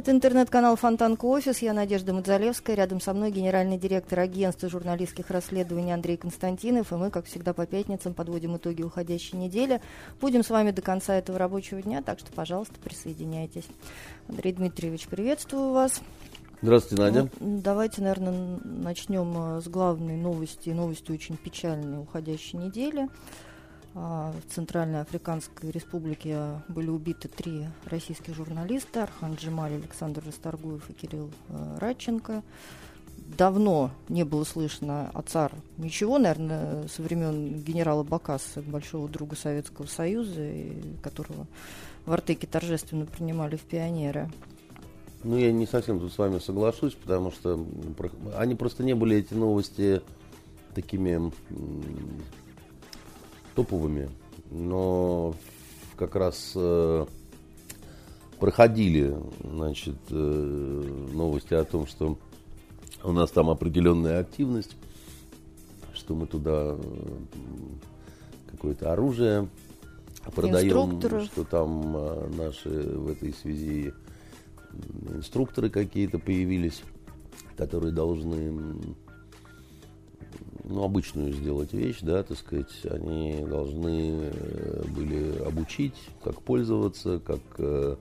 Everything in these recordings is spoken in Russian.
Это интернет-канал Фонтанка Офис. Я Надежда Мадзалевская. Рядом со мной генеральный директор агентства журналистских расследований Андрей Константинов. И мы, как всегда, по пятницам подводим итоги уходящей недели. Будем с вами до конца этого рабочего дня, так что, пожалуйста, присоединяйтесь. Андрей Дмитриевич, приветствую вас. Здравствуйте, Надя. Ну, давайте, наверное, начнем э, с главной новости, новости очень печальной уходящей недели. А, в Центральной Африканской Республике были убиты три российских журналиста Архан Джемаль, Александр Расторгуев и Кирилл э, Радченко. Давно не было слышно о цар ничего, наверное, со времен генерала Бакаса, большого друга Советского Союза, которого в Артеке торжественно принимали в пионеры. Ну, я не совсем тут с вами соглашусь, потому что они просто не были, эти новости, такими топовыми, но как раз э, проходили значит, э, новости о том, что у нас там определенная активность, что мы туда какое-то оружие продаем, что там э, наши в этой связи инструкторы какие-то появились, которые должны ну, обычную сделать вещь, да, так сказать, они должны э, были обучить, как пользоваться, как э,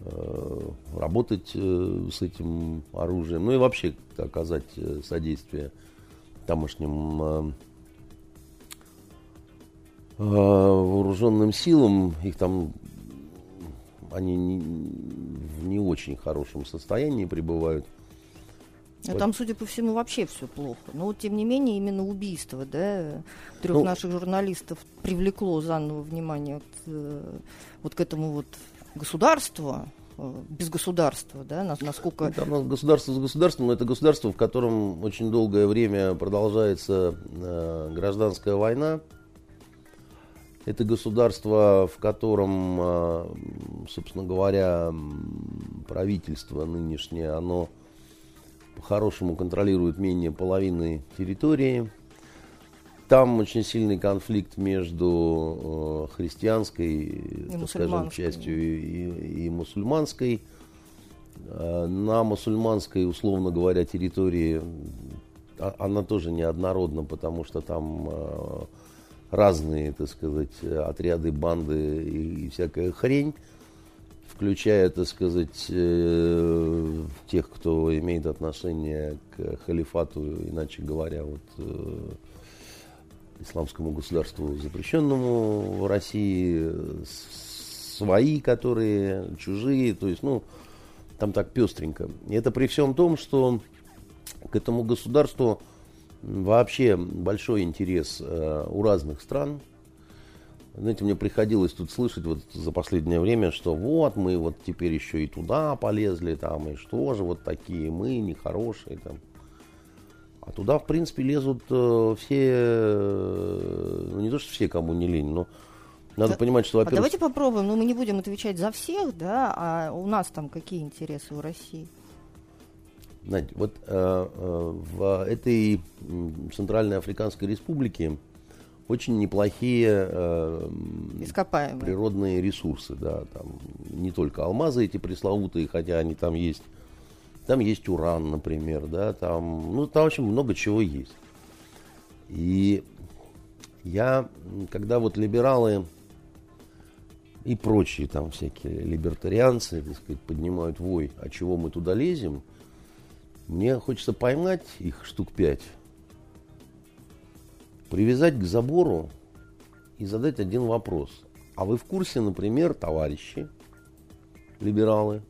э, работать э, с этим оружием, ну и вообще оказать содействие тамошним э, вооруженным силам. Их там они не, в не очень хорошем состоянии пребывают. А вот. там, судя по всему, вообще все плохо. Но вот, тем не менее, именно убийство да, трех ну, наших журналистов привлекло заново внимание вот, э, вот к этому вот государству, э, без государства, да, насколько... Ну, там государство с государством, но это государство, в котором очень долгое время продолжается э, гражданская война. Это государство, в котором, э, собственно говоря, правительство нынешнее, оно по-хорошему контролирует менее половины территории. Там очень сильный конфликт между э, христианской, и так скажем, частью и, и, и мусульманской. Э, на мусульманской, условно говоря, территории а, она тоже неоднородна, потому что там э, разные, так сказать, отряды, банды и, и всякая хрень включая, так сказать, э, тех, кто имеет отношение к халифату, иначе говоря, вот э, исламскому государству, запрещенному в России, свои, которые чужие, то есть, ну, там так пестренько. И это при всем том, что к этому государству вообще большой интерес э, у разных стран, знаете, мне приходилось тут слышать вот за последнее время, что вот мы вот теперь еще и туда полезли, там, и что же вот такие мы, нехорошие, там. А туда, в принципе, лезут э, все, э, ну не то, что все, кому не лень, но надо да, понимать, что, во-первых... А давайте попробуем, ну мы не будем отвечать за всех, да, а у нас там какие интересы у России? Знаете, вот э, э, в этой Центральной Африканской Республике очень неплохие э, природные ресурсы, да, там не только алмазы эти пресловутые, хотя они там есть, там есть уран, например, да, там, ну, там очень много чего есть. И я, когда вот либералы и прочие там всякие либертарианцы, так сказать, поднимают вой, а чего мы туда лезем, мне хочется поймать их штук пять привязать к забору и задать один вопрос. А вы в курсе, например, товарищи, либералы,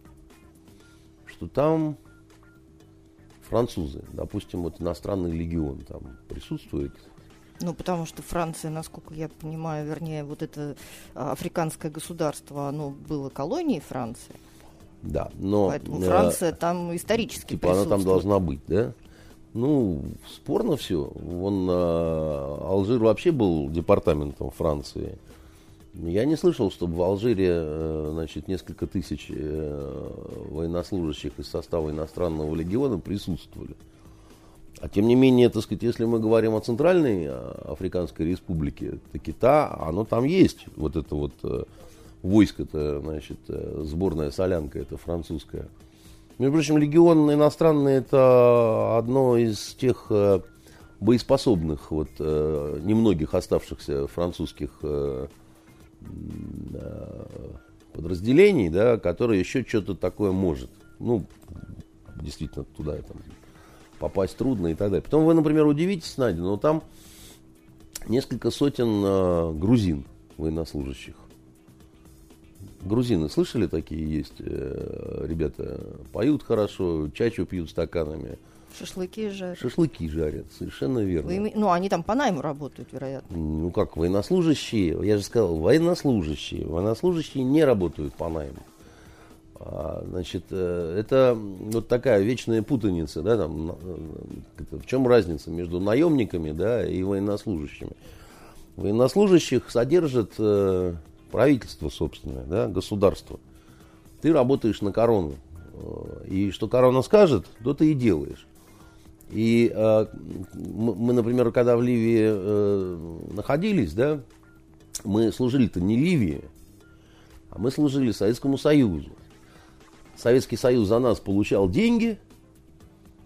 что там французы, допустим, вот иностранный легион там присутствует? Ну, потому что Франция, насколько я понимаю, вернее, вот это а, африканское государство, оно было колонией Франции. Да, но... Поэтому Франция там исторически Типа она там должна быть, да? Ну, спорно все. Вон э, Алжир вообще был департаментом Франции. Я не слышал, чтобы в Алжире э, значит, несколько тысяч э, военнослужащих из состава иностранного легиона присутствовали. А тем не менее, так сказать, если мы говорим о Центральной Африканской Республике, таки та, оно там есть. Вот это вот войско-то, значит, сборная солянка, это французская. Между прочим, легион иностранный это одно из тех э, боеспособных, вот, э, немногих оставшихся французских э, подразделений, да, которые еще что-то такое может. Ну, действительно, туда там, попасть трудно и так далее. Потом вы, например, удивитесь, Надя, но там несколько сотен грузин военнослужащих. Грузины, слышали, такие есть э, ребята? Поют хорошо, чачу пьют стаканами. Шашлыки жарят. Шашлыки жарят, совершенно верно. Вы, ну, они там по найму работают, вероятно. Ну, как, военнослужащие, я же сказал, военнослужащие. Военнослужащие не работают по найму. А, значит, э, это вот такая вечная путаница, да, там, э, в чем разница между наемниками, да, и военнослужащими. Военнослужащих содержат правительство собственное, да, государство. Ты работаешь на корону. Э, и что корона скажет, то ты и делаешь. И э, мы, например, когда в Ливии э, находились, да, мы служили-то не Ливии, а мы служили Советскому Союзу. Советский Союз за нас получал деньги,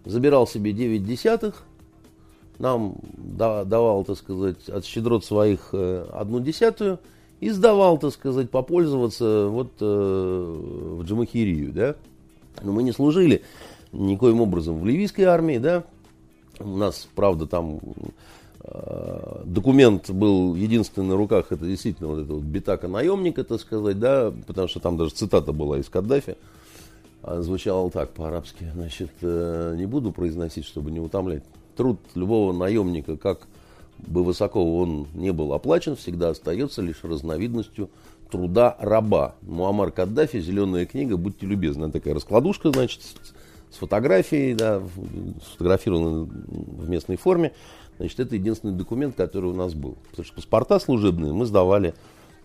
забирал себе 9 десятых, нам давал, так сказать, от щедрот своих э, одну десятую – и сдавал, так сказать, попользоваться вот э, в Джамахирию, да. Но мы не служили никоим образом в ливийской армии, да. У нас, правда, там э, документ был единственный на руках, это действительно вот это вот битака наемника, так сказать, да, потому что там даже цитата была из Каддафи. Она звучала так по-арабски, значит, э, не буду произносить, чтобы не утомлять. Труд любого наемника, как бы высоко он не был оплачен, всегда остается лишь разновидностью труда раба. Муаммар Каддафи, зеленая книга, будьте любезны. Такая раскладушка, значит, с фотографией, да, сфотографирована в местной форме. Значит, это единственный документ, который у нас был. Потому что паспорта служебные мы сдавали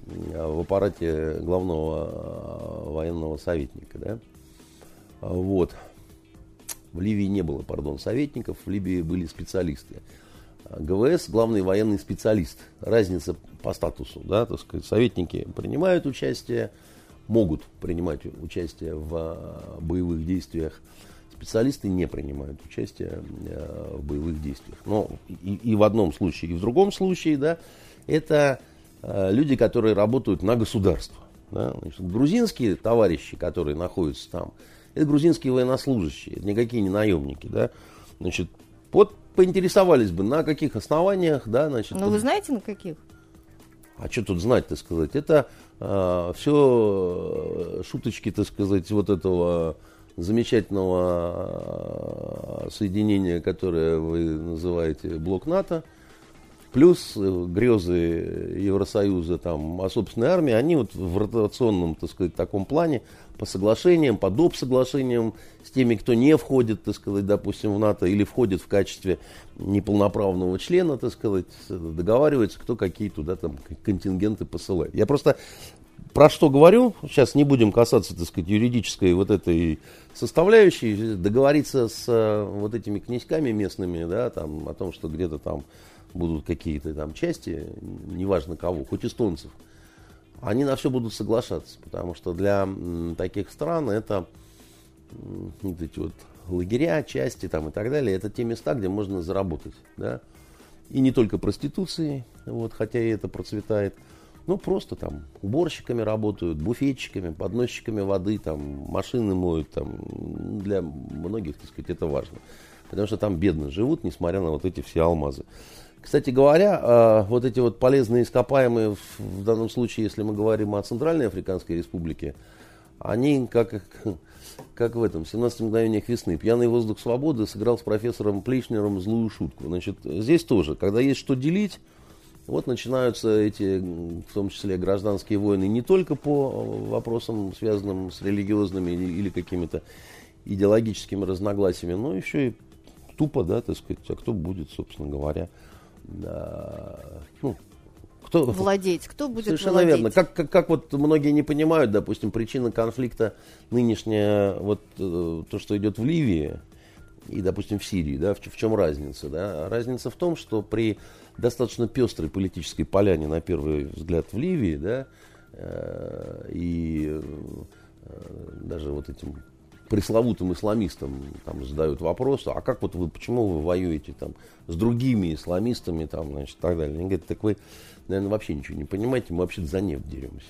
в аппарате главного а, военного советника. Да? Вот. В Ливии не было, пардон, советников, в Ливии были специалисты. ГВС главный военный специалист. Разница по статусу, да, так сказать, советники принимают участие, могут принимать участие в а, боевых действиях. Специалисты не принимают участие а, в боевых действиях. Но и, и в одном случае, и в другом случае, да, это а, люди, которые работают на государство. Да? Значит, грузинские товарищи, которые находятся там, это грузинские военнослужащие, это никакие не наемники. Да? Значит, вот поинтересовались бы, на каких основаниях, да, значит. Ну, вы знаете, на каких? А что тут знать, так сказать? Это а, все шуточки, так сказать, вот этого замечательного а, соединения, которое вы называете блок НАТО, плюс грезы Евросоюза там, о собственной армии, они вот в ротационном, так сказать, таком плане по соглашениям, по доп. соглашениям с теми, кто не входит, так сказать, допустим, в НАТО или входит в качестве неполноправного члена, так сказать, договаривается, кто какие туда там контингенты посылает. Я просто про что говорю, сейчас не будем касаться, так сказать, юридической вот этой составляющей, договориться с э, вот этими князьками местными, да, там, о том, что где-то там будут какие-то там части, неважно кого, хоть эстонцев, они на все будут соглашаться, потому что для таких стран это вот эти вот лагеря, части там и так далее, это те места, где можно заработать, да, и не только проституцией, вот, хотя и это процветает, ну, просто там уборщиками работают, буфетчиками, подносчиками воды, там, машины моют, там, для многих, так сказать, это важно. Потому что там бедно живут, несмотря на вот эти все алмазы. Кстати говоря, а, вот эти вот полезные ископаемые, в данном случае, если мы говорим о Центральной Африканской Республике, они как, как в этом, 17 мгновениях весны. Пьяный воздух свободы сыграл с профессором Плечнером злую шутку. Значит, здесь тоже, когда есть что делить, Вот начинаются эти, в том числе, гражданские войны не только по вопросам, связанным с религиозными или какими-то идеологическими разногласиями, но еще и тупо, да, так сказать, а кто будет, собственно говоря, ну, кто, владеть, кто будет Совершенно владеть. верно. Как, как, как вот многие не понимают, допустим, причина конфликта нынешняя, вот э, то, что идет в Ливии и, допустим, в Сирии, да, в, в чем разница, да? Разница в том, что при достаточно пестрой политической поляне, на первый взгляд, в Ливии, да, э, и э, даже вот этим пресловутым исламистам там задают вопрос, а как вот вы, почему вы воюете там с другими исламистами там, значит, и так далее. Они говорят, так вы, наверное, вообще ничего не понимаете, мы вообще за нефть деремся.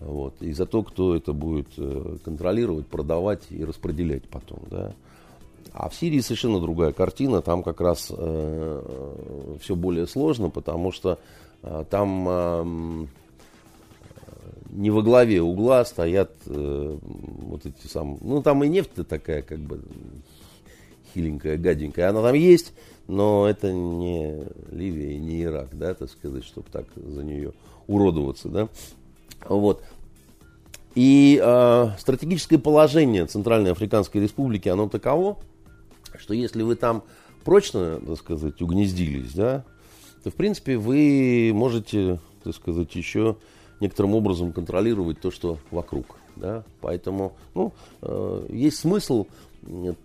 Вот. И за то, кто это будет э, контролировать, продавать и распределять потом, да. А в Сирии совершенно другая картина, там как раз э, э все более сложно, потому что э, там э, не во главе угла стоят э, вот эти самые... Ну, там и нефть-то такая, как бы, хиленькая, гаденькая. Она там есть, но это не Ливия и не Ирак, да, так сказать, чтобы так за нее уродоваться, да. Вот. И э, стратегическое положение Центральной Африканской Республики, оно таково, что если вы там прочно, так сказать, угнездились, да, то, в принципе, вы можете, так сказать, еще некоторым образом контролировать то, что вокруг. Да? Поэтому ну, э, есть смысл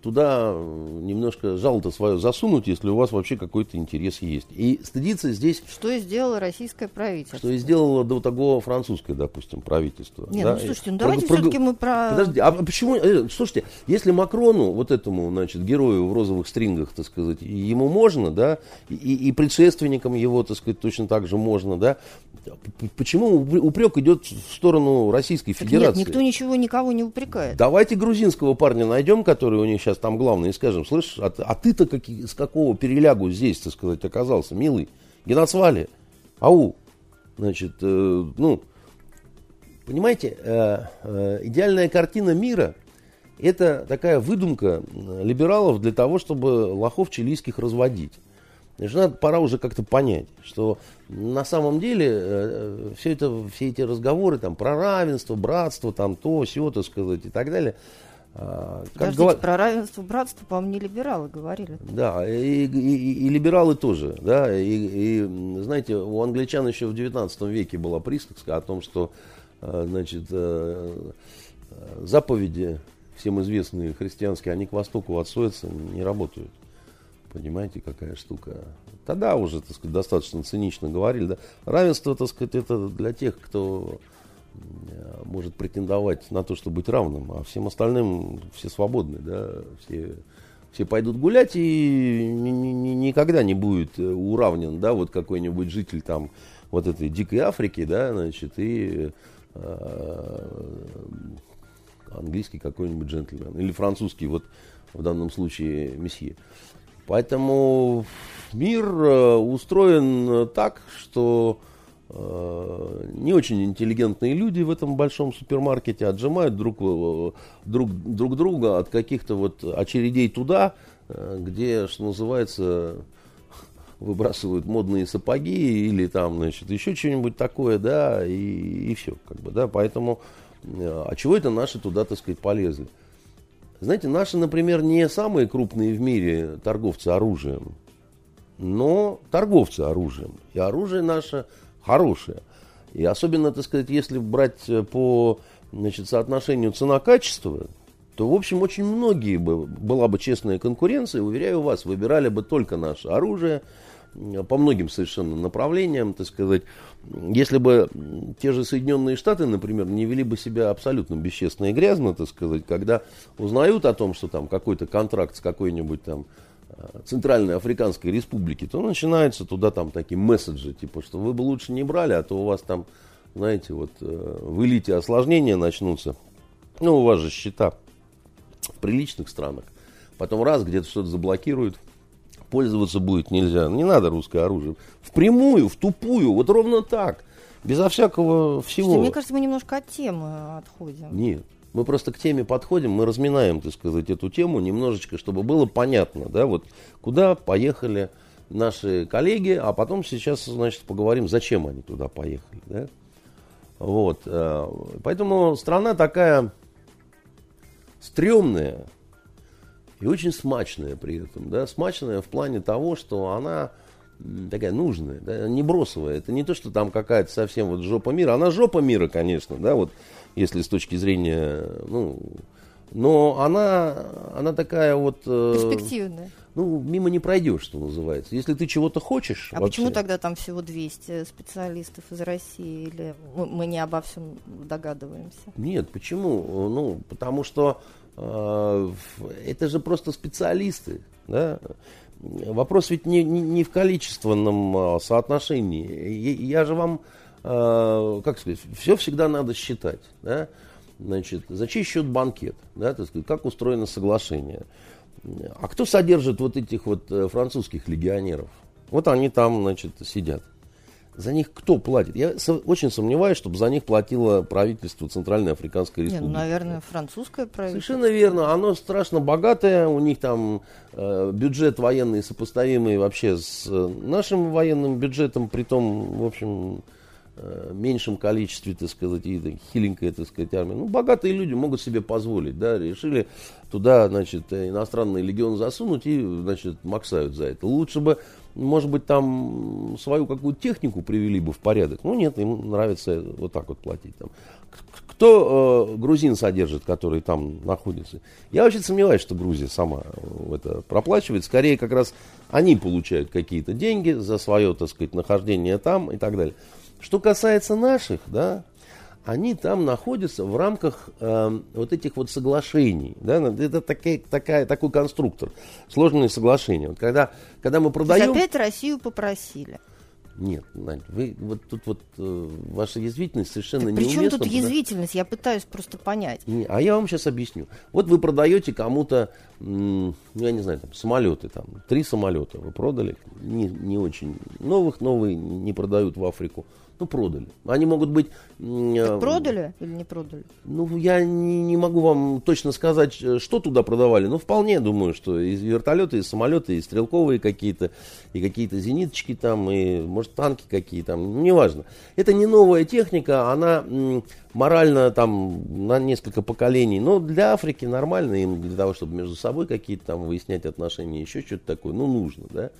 туда немножко жало-то свое засунуть, если у вас вообще какой-то интерес есть. И стыдиться здесь... Что и сделало российское правительство. Что и сделало до того французское, допустим, правительство. Нет, да? ну слушайте, ну давайте про, все-таки мы про... Подожди, а почему... Э, слушайте, если Макрону, вот этому, значит, герою в розовых стрингах, так сказать, ему можно, да, и, и предшественникам его, так сказать, точно так же можно, да, почему упрек идет в сторону Российской Федерации? Нет, никто ничего никого не упрекает. Давайте грузинского парня найдем, который который у них сейчас там главный, и скажем, слышь, а, а ты-то как, с какого перелягу здесь, так сказать, оказался, милый? Геноцвали? Ау! Значит, э, ну, понимаете, э, э, идеальная картина мира – это такая выдумка либералов для того, чтобы лохов чилийских разводить. Значит, надо, пора уже как-то понять, что на самом деле э, все, это, все эти разговоры там, про равенство, братство, там, то, все, так сказать, и так далее – а, как про равенство, братство, по-моему, не либералы говорили. Да, и, и, и, и либералы тоже, да, и, и, знаете, у англичан еще в 19 веке была присказка о том, что, э, значит, э, заповеди, всем известные христианские, они к востоку отсоятся, не работают. Понимаете, какая штука. Тогда уже, так сказать, достаточно цинично говорили, да. Равенство, так сказать, это для тех, кто может претендовать на то, чтобы быть равным, а всем остальным все свободны, да, все, все пойдут гулять и ни, ни, никогда не будет э, уравнен, да, вот какой-нибудь житель там вот этой дикой Африки, да, значит, и э, английский какой-нибудь джентльмен, или французский, вот в данном случае месье. Поэтому мир э, устроен так, что Э, не очень интеллигентные люди в этом большом супермаркете отжимают друг, э, друг, друг друга от каких-то вот очередей туда, э, где, что называется, выбрасывают модные сапоги или там, значит, еще что-нибудь такое, да, и, и все, как бы, да, поэтому, а чего это наши туда, так сказать, полезли? Знаете, наши, например, не самые крупные в мире торговцы оружием, но торговцы оружием. И оружие наше хорошая. И особенно, так сказать, если брать э, по значит, соотношению цена-качество, то, в общем, очень многие бы, была бы честная конкуренция, уверяю вас, выбирали бы только наше оружие по многим совершенно направлениям, так сказать. Если бы те же Соединенные Штаты, например, не вели бы себя абсолютно бесчестно и грязно, так сказать, когда узнают о том, что там какой-то контракт с какой-нибудь там Центральной Африканской Республики, то начинаются туда там такие месседжи, типа, что вы бы лучше не брали, а то у вас там, знаете, вот э, в элите осложнения начнутся. Ну, у вас же счета в приличных странах. Потом раз, где-то что-то заблокируют, пользоваться будет нельзя. Не надо русское оружие. Впрямую, в тупую, вот ровно так. Безо всякого всего. Мне кажется, мы немножко от темы отходим. Нет. Мы просто к теме подходим, мы разминаем, так сказать, эту тему немножечко, чтобы было понятно, да, вот куда поехали наши коллеги, а потом сейчас, значит, поговорим, зачем они туда поехали. Да? Вот. Э, поэтому страна такая стрёмная и очень смачная при этом. Да? Смачная в плане того, что она такая нужная, да? не бросовая. Это не то, что там какая-то совсем вот жопа мира. Она жопа мира, конечно, да, вот если с точки зрения, ну, но она, она такая вот... Э, Перспективная. Ну, мимо не пройдешь, что называется. Если ты чего-то хочешь... А вообще, почему тогда там всего 200 специалистов из России? Или мы не обо всем догадываемся? Нет, почему? Ну, потому что э, это же просто специалисты. Да? Вопрос ведь не, не, не в количественном а, соотношении. Я, же вам, э, как сказать, все всегда надо считать. Да? Значит, за чей счет банкет, да, так сказать, как устроено соглашение. А кто содержит вот этих вот э, французских легионеров? Вот они там, значит, сидят. За них кто платит? Я очень сомневаюсь, чтобы за них платило правительство Центральной Африканской Республики. Не, ну, наверное, французское правительство. Совершенно верно. Оно страшно богатое. У них там э, бюджет военный сопоставимый вообще с э, нашим военным бюджетом. при том, в общем, меньшем количестве, так сказать, и хиленькая, так сказать, армия. Ну, богатые люди могут себе позволить, да, решили туда, значит, иностранный легион засунуть и, значит, максают за это. Лучше бы, может быть, там свою какую-то технику привели бы в порядок. Ну, нет, им нравится вот так вот платить. Там. Кто э, грузин содержит, который там находится? Я вообще сомневаюсь, что Грузия сама это проплачивает. Скорее, как раз они получают какие-то деньги за свое, так сказать, нахождение там и так далее. Что касается наших, да, они там находятся в рамках э, вот этих вот соглашений. Да? Это такая, такая, такой конструктор, сложные соглашения. Вот когда, когда мы продаем... То опять Россию попросили. Нет, Надь, вы вот тут вот э, ваша язвительность совершенно так неуместна. При чем тут язвительность? Я пытаюсь просто понять. Не, а я вам сейчас объясню. Вот вы продаете кому-то, ну я не знаю, там самолеты, там три самолета вы продали, не, не очень новых, новые не продают в Африку. Ну, продали. Они могут быть... Так э, продали или не продали? Ну, я не, не могу вам точно сказать, э, что туда продавали, но вполне думаю, что и вертолеты, и самолеты, и стрелковые какие-то, и какие-то зениточки там, и, может, танки какие там, неважно. Это не новая техника, она морально там на несколько поколений, но для Африки нормально им для того, чтобы между собой какие-то там выяснять отношения, еще что-то такое, ну, нужно, да.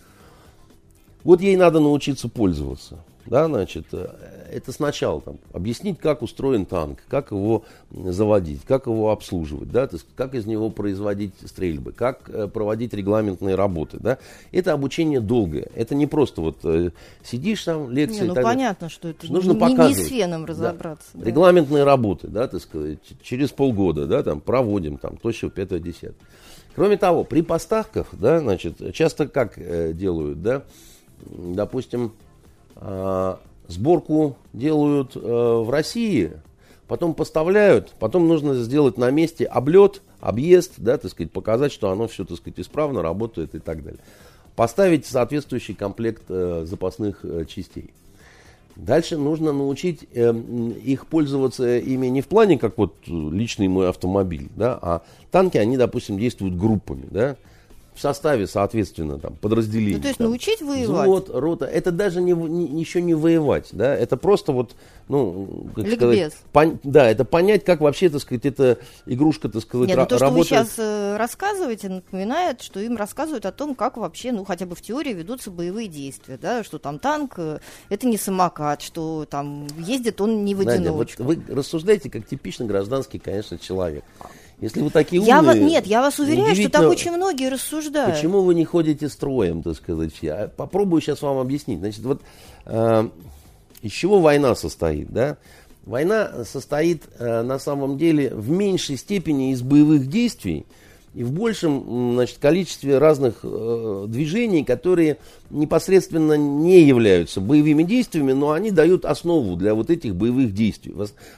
Вот ей надо научиться пользоваться. Да, значит, э, это сначала там, объяснить, как устроен танк, как его заводить, как его обслуживать, да, то есть, как из него производить стрельбы, как э, проводить регламентные работы. Да. Это обучение долгое. Это не просто вот э, сидишь там, лекции. Не, ну понятно, что это нужно не, показывать, не с феном разобраться. Да. Да. Регламентные работы, да, так сказать, через полгода да, там, проводим там, то, пятое, десятое. Кроме того, при поставках, да, значит, часто как э, делают, да, допустим, сборку делают э, в России, потом поставляют, потом нужно сделать на месте облет, объезд, да, так сказать, показать, что оно все, так сказать, исправно работает и так далее. Поставить соответствующий комплект э, запасных э, частей. Дальше нужно научить э, их пользоваться ими не в плане, как вот личный мой автомобиль, да, а танки, они, допустим, действуют группами, да, в составе, соответственно, там, подразделений. Ну, то есть там, научить воевать? Взвод, рота. Это даже не, не, еще не воевать, да, это просто вот, ну, как Ликбез. сказать, пон, да, это понять, как вообще, так сказать, эта игрушка, так сказать, Нет, ну, то, что работает. вы сейчас э, рассказываете, напоминает, что им рассказывают о том, как вообще, ну, хотя бы в теории ведутся боевые действия, да, что там танк, э, это не самокат, что там ездит он не в одиночку. Надя, вот вы рассуждаете как типичный гражданский, конечно, человек. Если вы такие умные... Я вас, нет, я вас уверяю, что так очень многие рассуждают. Почему вы не ходите строем, так сказать? Я попробую сейчас вам объяснить. Значит, вот э, из чего война состоит, да? Война состоит э, на самом деле в меньшей степени из боевых действий, и в большем значит, количестве разных э, движений, которые непосредственно не являются боевыми действиями, но они дают основу для вот этих боевых действий.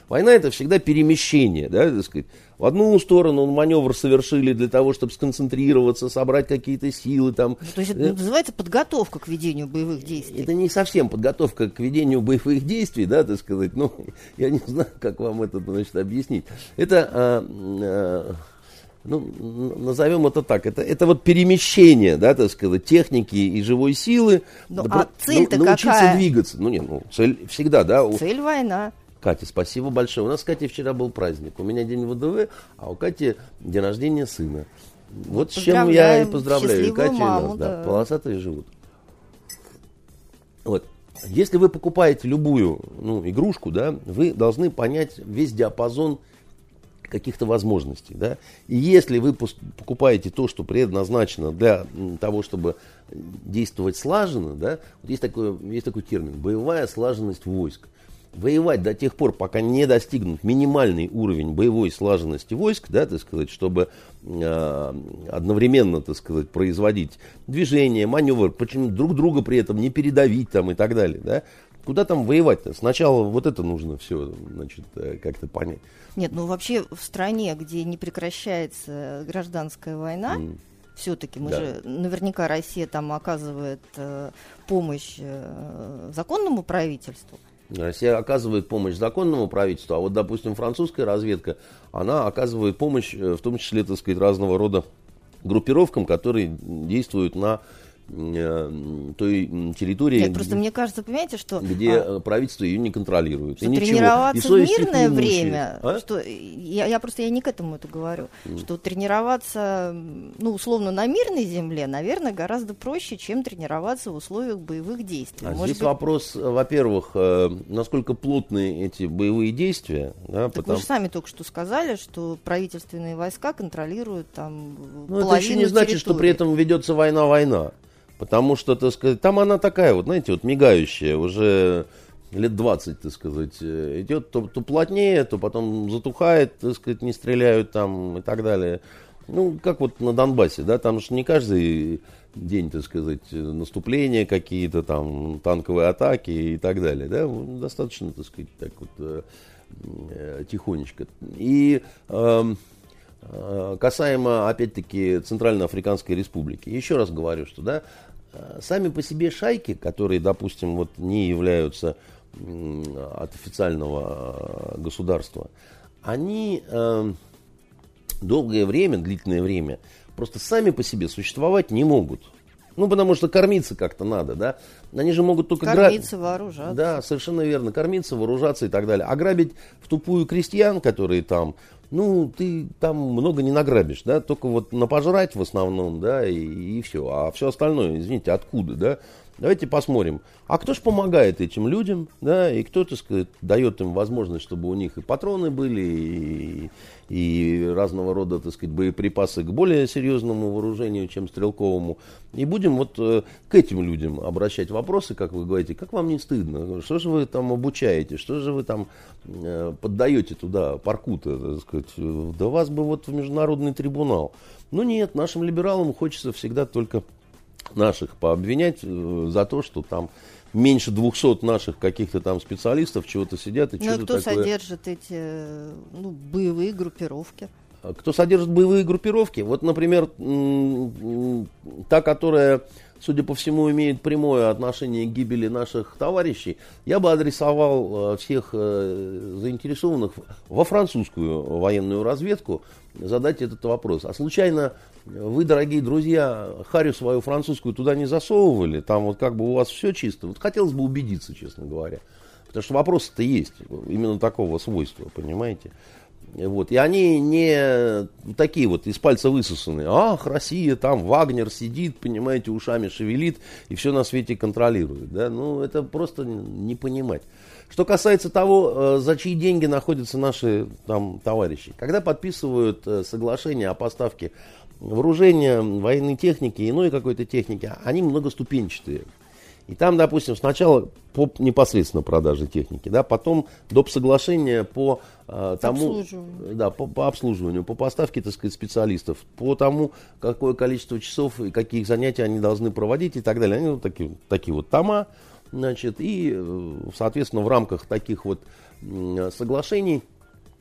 Война это всегда перемещение, да, так сказать. В одну сторону маневр совершили для того, чтобы сконцентрироваться, собрать какие-то силы. Там. То есть это э, называется подготовка к ведению боевых действий? Это не совсем подготовка к ведению боевых действий, да, так сказать. Ну, я не знаю, как вам это значит, объяснить. Это... Э, э, ну, назовем это так, это, это вот перемещение, да, так сказать, техники и живой силы. Ну, а цель-то ну, научиться какая? двигаться. Ну, нет, ну, цель всегда, да. Цель война. Катя, спасибо большое. У нас, Катя, вчера был праздник. У меня день ВДВ, а у Кати день рождения сына. Вот с чем я и поздравляю. И Катю, маму, и нас, да. да. Полосатые живут. Вот. Если вы покупаете любую ну, игрушку, да, вы должны понять весь диапазон каких-то возможностей. Да? И если вы покупаете то, что предназначено для того, чтобы действовать слаженно, да, вот есть, такой, есть такой термин – боевая слаженность войск. Воевать до тех пор, пока не достигнут минимальный уровень боевой слаженности войск, да, так сказать, чтобы э, одновременно, так сказать, производить движение, маневр, почему друг друга при этом не передавить там и так далее, да. Куда там воевать-то? Сначала вот это нужно все, значит, э, как-то понять. Нет, ну вообще в стране, где не прекращается гражданская война, М. все-таки мы Да. же наверняка Россия там оказывает э, помощь э, законному правительству. Россия оказывает помощь законному правительству, а вот, допустим, французская разведка, она оказывает помощь, э, в том числе, так сказать, разного рода группировкам, которые действуют на э, той территории, Нет, просто где, мне кажется, понимаете, что, где, а, правительство ее не контролирует. что И ничего. И тренироваться в мирное время, А? что я, я просто я не к этому это говорю, что тренироваться, ну условно на мирной земле, наверное, гораздо проще, чем тренироваться в условиях боевых действий. А Может здесь быть, вопрос, э, во-первых, э, насколько плотные эти боевые действия, да, Так потому вы же сами только что сказали, что правительственные войска контролируют там Ну, это еще не значит, что при территории. этом ведется война-война. Потому что, так сказать, там она такая вот, знаете, вот мигающая, уже лет 20, так сказать, э, идет то, то плотнее, то потом затухает, так сказать, не стреляют там и так далее. Ну, как вот на Донбассе, да, там же не каждый день, так сказать, наступления какие-то там, танковые атаки и так далее, да, достаточно, так сказать, так вот э, э, тихонечко. И эм, Э, Касаемо, опять-таки, Центральноафриканской Республики. Еще раз говорю, что да, сами по себе шайки, которые, допустим, вот не являются от официального э, государства, они э, долгое время, длительное время, просто сами по себе существовать не могут. Ну, потому что кормиться как-то надо, да. Они же могут только гра- Кормиться, вооружаться. да, совершенно верно. Кормиться, вооружаться и так далее. А грабить в тупую крестьян, которые там, ну, ты там много не награбишь, да, только вот на пожрать в основном, да, и, и все. А все остальное, извините, откуда, да? Давайте посмотрим. А кто же помогает этим людям, да, и кто, так сказать, дает им возможность, чтобы у них и патроны были, и, и разного рода, так сказать, боеприпасы к более серьезному вооружению, чем стрелковому. И будем вот э, к этим людям обращать вопросы, как вы говорите, как вам не стыдно, что же вы там обучаете, что же вы там э, поддаете туда парку-то, так сказать, да вас бы вот в международный трибунал. Ну нет, нашим либералам хочется всегда только наших пообвинять э, за то, что там меньше 200 наших каких-то там специалистов чего-то сидят и Ну и что-то кто такое. содержит эти э, ну, боевые группировки? А Кто содержит боевые группировки? Вот, например, та, которая, судя по всему, имеет прямое отношение к гибели наших товарищей, я бы адресовал э, всех э, заинтересованных во французскую военную разведку задать этот вопрос. А случайно вы, дорогие друзья, харю свою французскую туда не засовывали? Там вот как бы у вас все чисто? Вот хотелось бы убедиться, честно говоря. Потому что вопросы-то есть, именно такого свойства, понимаете? Вот. И они не такие вот из пальца высосанные. Ах, Россия, там Вагнер сидит, понимаете, ушами шевелит и все на свете контролирует. Да? Ну, это просто не понимать. Что касается того, э, за чьи деньги находятся наши там, товарищи. Когда подписывают э, соглашение о поставке вооружения, военной техники иной какой-то техники, они многоступенчатые. И там, допустим, сначала по непосредственно продаже техники, да, потом доп. соглашения по э, тому, Обслуживанию. да, по, по обслуживанию, по поставке, так сказать, специалистов, по тому, какое количество часов и какие занятия они должны проводить и так далее. Они вот такие, такие вот тома, значит, и, э, соответственно, в рамках таких вот соглашений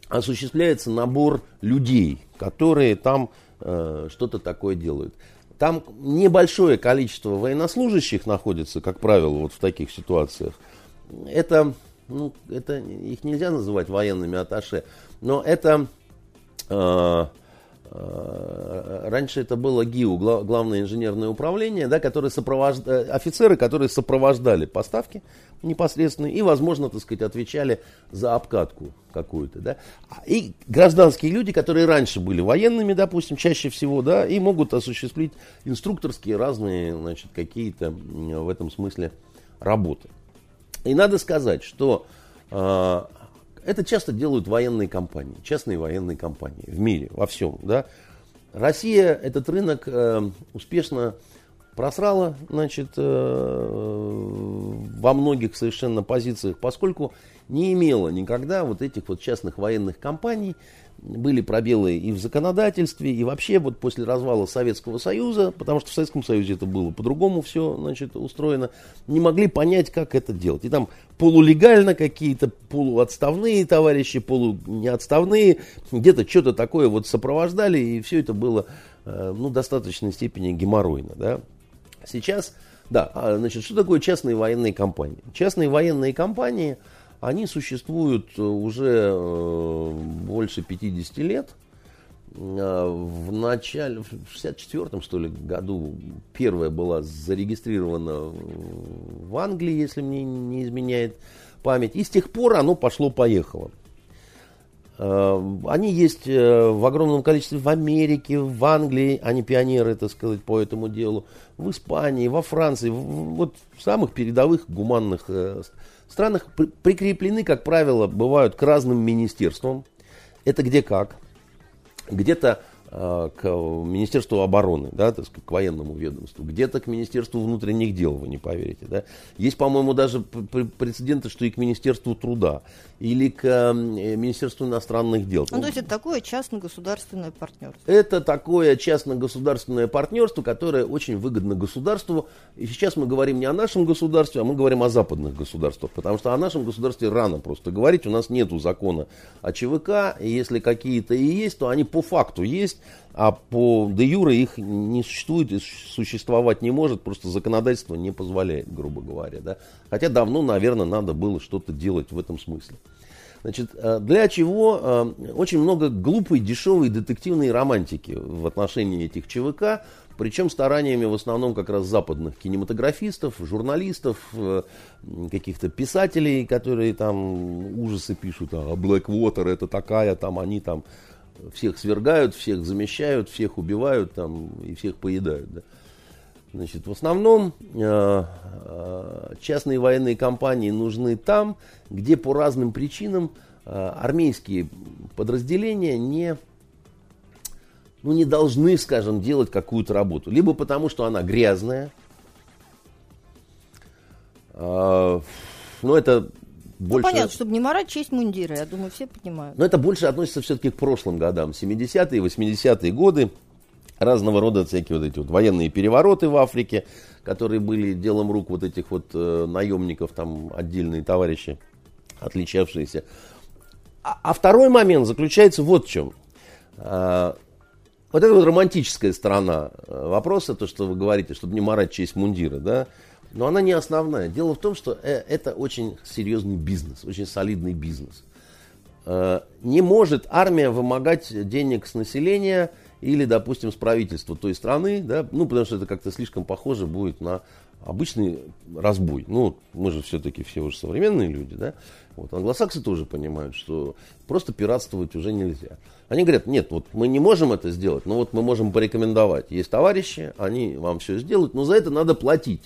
осуществляется набор людей, которые там э, что-то такое делают. Там небольшое количество военнослужащих находится, как правило, вот в таких ситуациях. Это, ну, это их нельзя называть военными атташе, но это э, Э, раньше это было ГИУ, Главное инженерное управление, да, которые сопровож... Э, офицеры, которые сопровождали поставки непосредственно и, возможно, так сказать, отвечали за обкатку какую-то. Да. И гражданские люди, которые раньше были военными, допустим, чаще всего, да, и могут осуществить инструкторские разные, значит, какие-то в этом смысле работы. И надо сказать, что э, это часто делают военные компании, частные военные компании в мире, во всем. Да? Россия этот рынок э, успешно просрала значит, э, во многих совершенно позициях, поскольку не имела никогда вот этих вот частных военных компаний, были пробелы и в законодательстве, и вообще вот после развала Советского Союза, потому что в Советском Союзе это было по-другому все значит, устроено, не могли понять, как это делать. И там полулегально какие-то полуотставные товарищи, полунеотставные, где-то что-то такое вот сопровождали, и все это было э, ну, в достаточной степени геморройно. Да? Сейчас, да, а, значит, что такое частные военные компании? Частные военные компании – они существуют э, уже э, больше 50 лет. Э, в начале, в 64-м, что ли, году первая была зарегистрирована в Англии, если мне не изменяет память. И с тех пор оно пошло-поехало. Они есть в огромном количестве в Америке, в Англии, они пионеры, так сказать, по этому делу, в Испании, во Франции, вот в самых передовых гуманных странах прикреплены, как правило, бывают к разным министерствам. Это где как. Где-то Э, к Министерству обороны, да, так сказать, к военному ведомству, где-то к Министерству внутренних дел, вы не поверите. Да. Есть, по-моему, даже прецеденты, что и к Министерству труда, или к э, Министерству иностранных дел. Ну, то есть это такое частно-государственное партнерство? Это такое частно-государственное партнерство, которое очень выгодно государству. И сейчас мы говорим не о нашем государстве, а мы говорим о западных государствах, потому что о нашем государстве рано просто говорить. У нас нет закона о ЧВК, и если какие-то и есть, то они по факту есть, а по де юре их не существует и существовать не может, просто законодательство не позволяет, грубо говоря. Да? Хотя давно, наверное, надо было что-то делать в этом смысле. Значит, э, для чего э, очень много глупой, дешевой детективной романтики в отношении этих ЧВК, причем стараниями в основном как раз западных кинематографистов, журналистов, э, каких-то писателей, которые там ужасы пишут, а Blackwater это такая, там они там всех свергают, всех замещают, всех убивают там, и всех поедают. Да. Значит, в основном э, э, частные военные компании нужны там, где по разным причинам э, армейские подразделения не, ну, не должны, скажем, делать какую-то работу. Либо потому, что она грязная. Э, ну, это больше... Ну, понятно, чтобы не морать честь мундира, я думаю, все понимают. Но это больше относится все-таки к прошлым годам. 70-е, 80-е годы, разного рода всякие вот эти вот военные перевороты в Африке, которые были делом рук вот этих вот э, наемников, там отдельные товарищи, отличавшиеся. А, а второй момент заключается вот в чем. А, вот эта вот романтическая сторона э, вопроса, то, что вы говорите, чтобы не морать честь мундира, да, но она не основная. Дело в том, что э, это очень серьезный бизнес, очень солидный бизнес. Э, не может армия вымогать денег с населения или, допустим, с правительства той страны, да, ну, потому что это как-то слишком похоже будет на обычный разбой. Ну, мы же все-таки все уже современные люди, да. Вот, англосаксы тоже понимают, что просто пиратствовать уже нельзя. Они говорят, нет, вот мы не можем это сделать, но вот мы можем порекомендовать. Есть товарищи, они вам все сделают, но за это надо платить.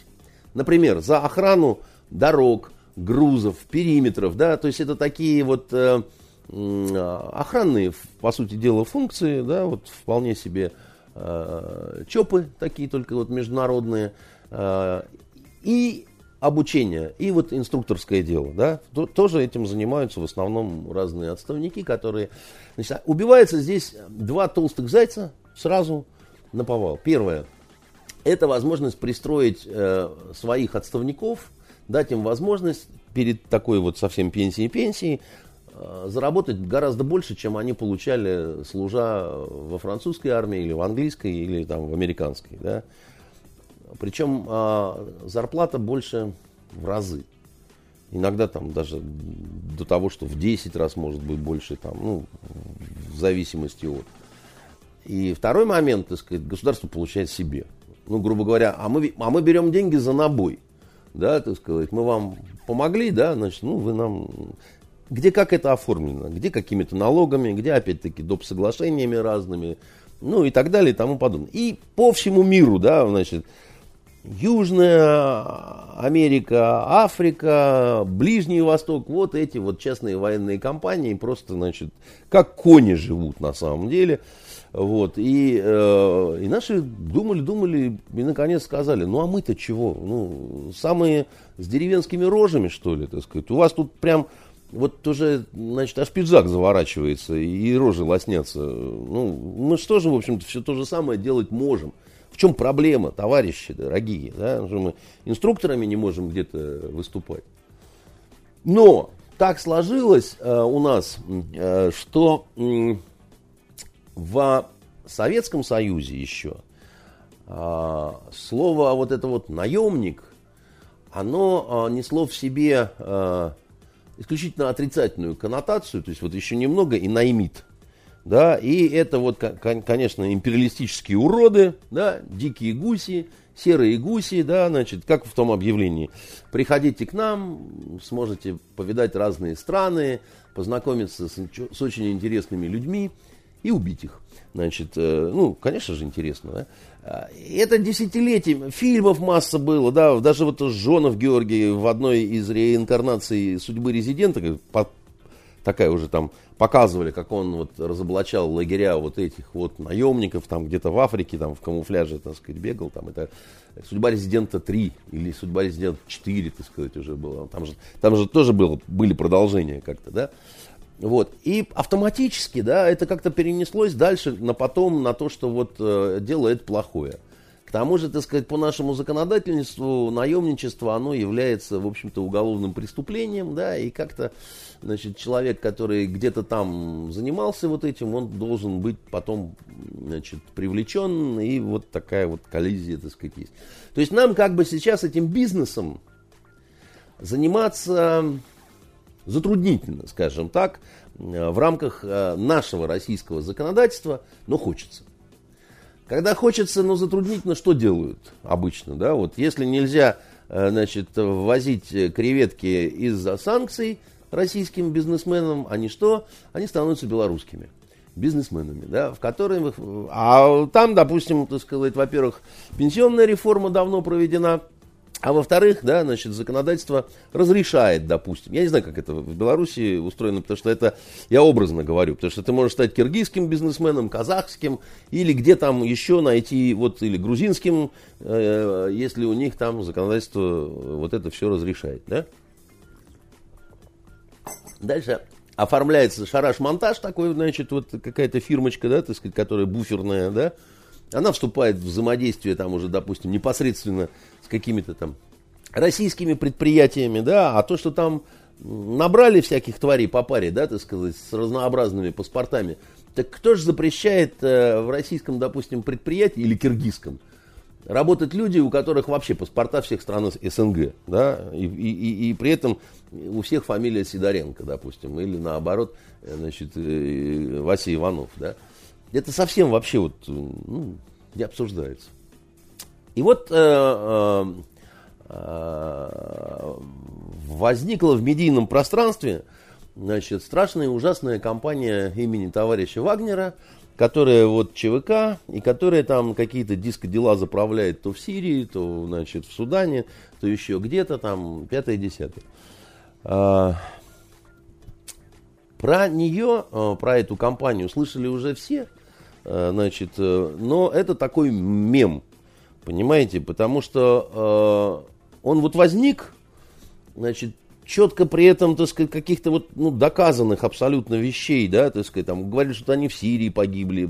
Например, за охрану дорог, грузов, периметров, да, то есть это такие вот э, охранные, по сути дела, функции, да, вот вполне себе э, ЧОПы такие только вот международные, э, и обучение, и вот инструкторское дело, да, то, тоже этим занимаются в основном разные отставники, которые, значит, убивается здесь два толстых зайца сразу на повал. Первое – это возможность пристроить э, своих отставников, дать им возможность перед такой вот совсем пенсией-пенсией э, заработать гораздо больше, чем они получали, служа во французской армии или в английской или там в американской. Да? Причем э, зарплата больше в разы. Иногда там даже до того, что в 10 раз может быть больше, там, ну, в зависимости от. И второй момент, так сказать, государство получает себе. Ну, грубо говоря, а мы, а мы берем деньги за набой. Да, так сказать, мы вам помогли, да, значит, ну, вы нам... Где как это оформлено, где какими-то налогами, где, опять-таки, доп. соглашениями разными, ну, и так далее, и тому подобное. И по всему миру, да, значит, Южная Америка, Африка, Ближний Восток, вот эти вот частные военные компании просто, значит, как кони живут на самом деле. Вот, и, э, и наши думали, думали, и наконец сказали, ну а мы-то чего? Ну, самые с деревенскими рожами, что ли, так сказать. У вас тут прям вот уже, значит, аж пиджак заворачивается, и рожи лоснятся. Ну, мы что же, в общем-то, все то же самое делать можем. В чем проблема, товарищи дорогие? Да? Мы инструкторами не можем где-то выступать. Но так сложилось э, у нас, э, что э, в Советском Союзе еще э, слово вот это вот наемник, оно э, несло в себе э, исключительно отрицательную коннотацию, то есть вот еще немного и наймит. Да, и это вот, конечно, империалистические уроды, да, дикие гуси, серые гуси, да, значит, как в том объявлении. Приходите к нам, сможете повидать разные страны, познакомиться с, с очень интересными людьми и убить их. Значит, э, ну, конечно же, интересно, да. А, это десятилетие, фильмов масса было, да, даже вот Жонов Георгий в одной из реинкарнаций судьбы резидента, такая уже там показывали, как он вот разоблачал лагеря вот этих вот наемников, там где-то в Африке, там в камуфляже, так сказать, бегал, там это судьба резидента 3 или судьба резидента 4, так сказать, уже было, там же, там же тоже было, были продолжения как-то, да, вот. И автоматически, да, это как-то перенеслось дальше на потом, на то, что вот э, дело это плохое. К тому же, так сказать, по нашему законодательству наемничество, оно является, в общем-то, уголовным преступлением, да, и как-то, значит, человек, который где-то там занимался вот этим, он должен быть потом, значит, привлечен, и вот такая вот коллизия, так сказать, есть. То есть нам как бы сейчас этим бизнесом заниматься затруднительно, скажем так, э, в рамках э, нашего российского законодательства, но хочется. Когда хочется, но затруднительно, что делают обычно? Да? Вот если нельзя э, значит, ввозить креветки из-за санкций российским бизнесменам, они что? Они становятся белорусскими бизнесменами, да, в которых, а там, допустим, так сказать, во-первых, пенсионная реформа давно проведена, а во-вторых, да, значит, законодательство разрешает, допустим, я не знаю, как это в Беларуси устроено, потому что это, я образно говорю, потому что ты можешь стать киргизским бизнесменом, казахским, или где там еще найти, вот, или грузинским, э, если у них там законодательство вот это все разрешает, да. Дальше оформляется шараш-монтаж такой, значит, вот какая-то фирмочка, да, так сказать, которая буферная, да, она вступает в взаимодействие там уже, допустим, непосредственно с какими-то там российскими предприятиями, да, а то, что там набрали всяких тварей по паре, да, так сказать, с разнообразными паспортами, так кто же запрещает э, в российском, допустим, предприятии или киргизском работать люди, у которых вообще паспорта всех стран СНГ, да, и, и, и, и при этом у всех фамилия Сидоренко, допустим, или наоборот, э, значит, э, Вася Иванов, да. Это совсем вообще вот, ну, не обсуждается. И вот э, э, э, возникла в медийном пространстве значит, страшная и ужасная компания имени товарища Вагнера, которая вот ЧВК, и которая там какие-то диско-дела заправляет то в Сирии, то значит, в Судане, то еще где-то там, пятое-десятое. А, про нее, э, про эту компанию слышали уже все, значит, э, но это такой мем, Понимаете? Потому что э, он вот возник, значит, четко при этом, так сказать, каких-то вот, ну, доказанных абсолютно вещей, да, так сказать, там, говорили, что они в Сирии погибли,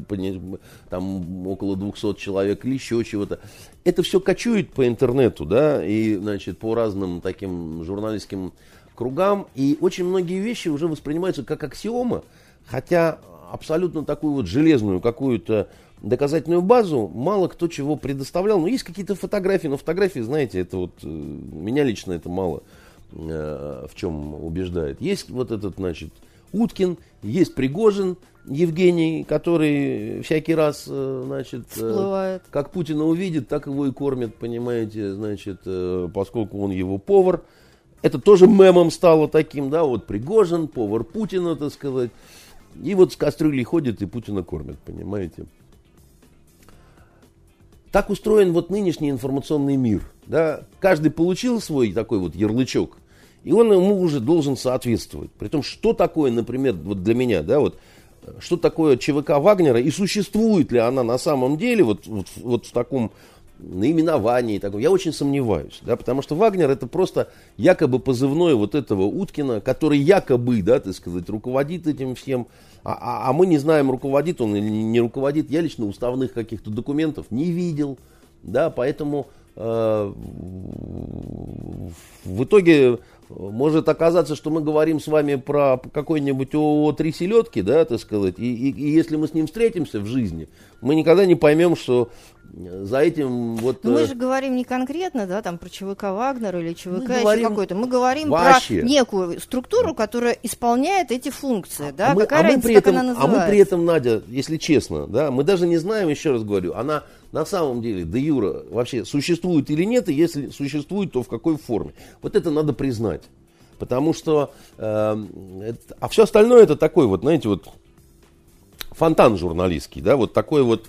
там, около 200 человек или еще чего-то. Это все кочует по интернету, да, и, значит, по разным таким журналистским кругам, и очень многие вещи уже воспринимаются как аксиома, хотя абсолютно такую вот железную какую-то доказательную базу мало кто чего предоставлял. Но есть какие-то фотографии, но фотографии, знаете, это вот э, меня лично это мало э, в чем убеждает. Есть вот этот, значит, Уткин, есть Пригожин, Евгений, который всякий раз, э, значит, Всплывает. как Путина увидит, так его и кормят, понимаете, значит, поскольку он его повар. Это тоже мемом стало таким, да, вот Пригожин, повар Путина, так сказать. И вот с кастрюлей ходит и Путина кормят, понимаете. Так устроен вот нынешний информационный мир. Да? Каждый получил свой такой вот ярлычок, и он ему уже должен соответствовать. Притом, что такое, например, вот для меня, да, вот, что такое ЧВК Вагнера и существует ли она на самом деле вот, вот, вот в таком наименовании таком, я очень сомневаюсь, да, потому что Вагнер это просто якобы позывной вот этого Уткина, который якобы, да, так сказать, руководит этим всем, а, а, а мы не знаем, руководит он или не руководит. Я лично уставных каких-то документов не видел, да, поэтому э, в итоге может оказаться, что мы говорим с вами про какой-нибудь ООО «Три селедки», да, так сказать, и, и, и если мы с ним встретимся в жизни, мы никогда не поймем, что за этим вот... Но мы э, же говорим не конкретно, да, там про ЧВК Вагнер или ЧВК Мы говорим какой-то. Мы говорим вообще. про некую структуру, которая исполняет эти функции, да. а мы, Какая а мы разница, при как этом, она а называется? мы при этом, Надя, если честно, да, мы даже не знаем, еще раз говорю, она на самом деле, де юра, вообще существует или нет, и если существует, то в какой форме. Вот это надо признать. Потому что, э, это- а все остальное это такой вот, знаете, вот фонтан журналистский, да, вот такой вот,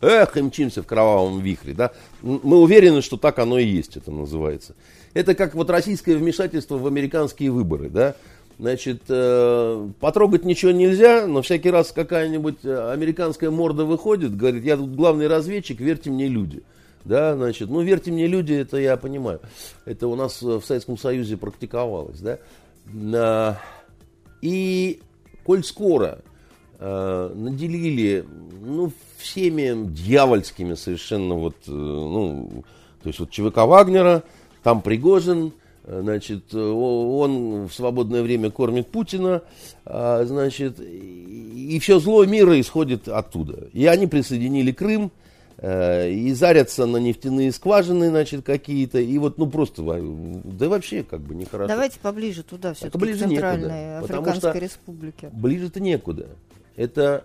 эх, и мчимся в кровавом вихре, да. Мы уверены, что так оно и есть, это называется. Это как вот российское вмешательство в американские выборы, да. Значит, э, потрогать ничего нельзя, но всякий раз какая-нибудь э, американская морда выходит, говорит, я тут главный разведчик, верьте мне, люди. Да, значит, ну, верьте мне, люди, это я понимаю. Это у нас э, в Советском Союзе практиковалось, да. А, И, коль скоро э, наделили, ну, всеми дьявольскими совершенно вот, э, ну, то есть вот ЧВК Вагнера, там Пригожин, э, значит, он в свободное время кормит Путина, а, значит, и все зло мира исходит оттуда. И они присоединили Крым, э, и зарятся на нефтяные скважины, значит, какие-то, и вот, ну, просто, да вообще, как бы, нехорошо. Давайте поближе туда, все-таки, ближе к Центральной некуда, Африканской что- Республике. Ближе-то некуда. Это...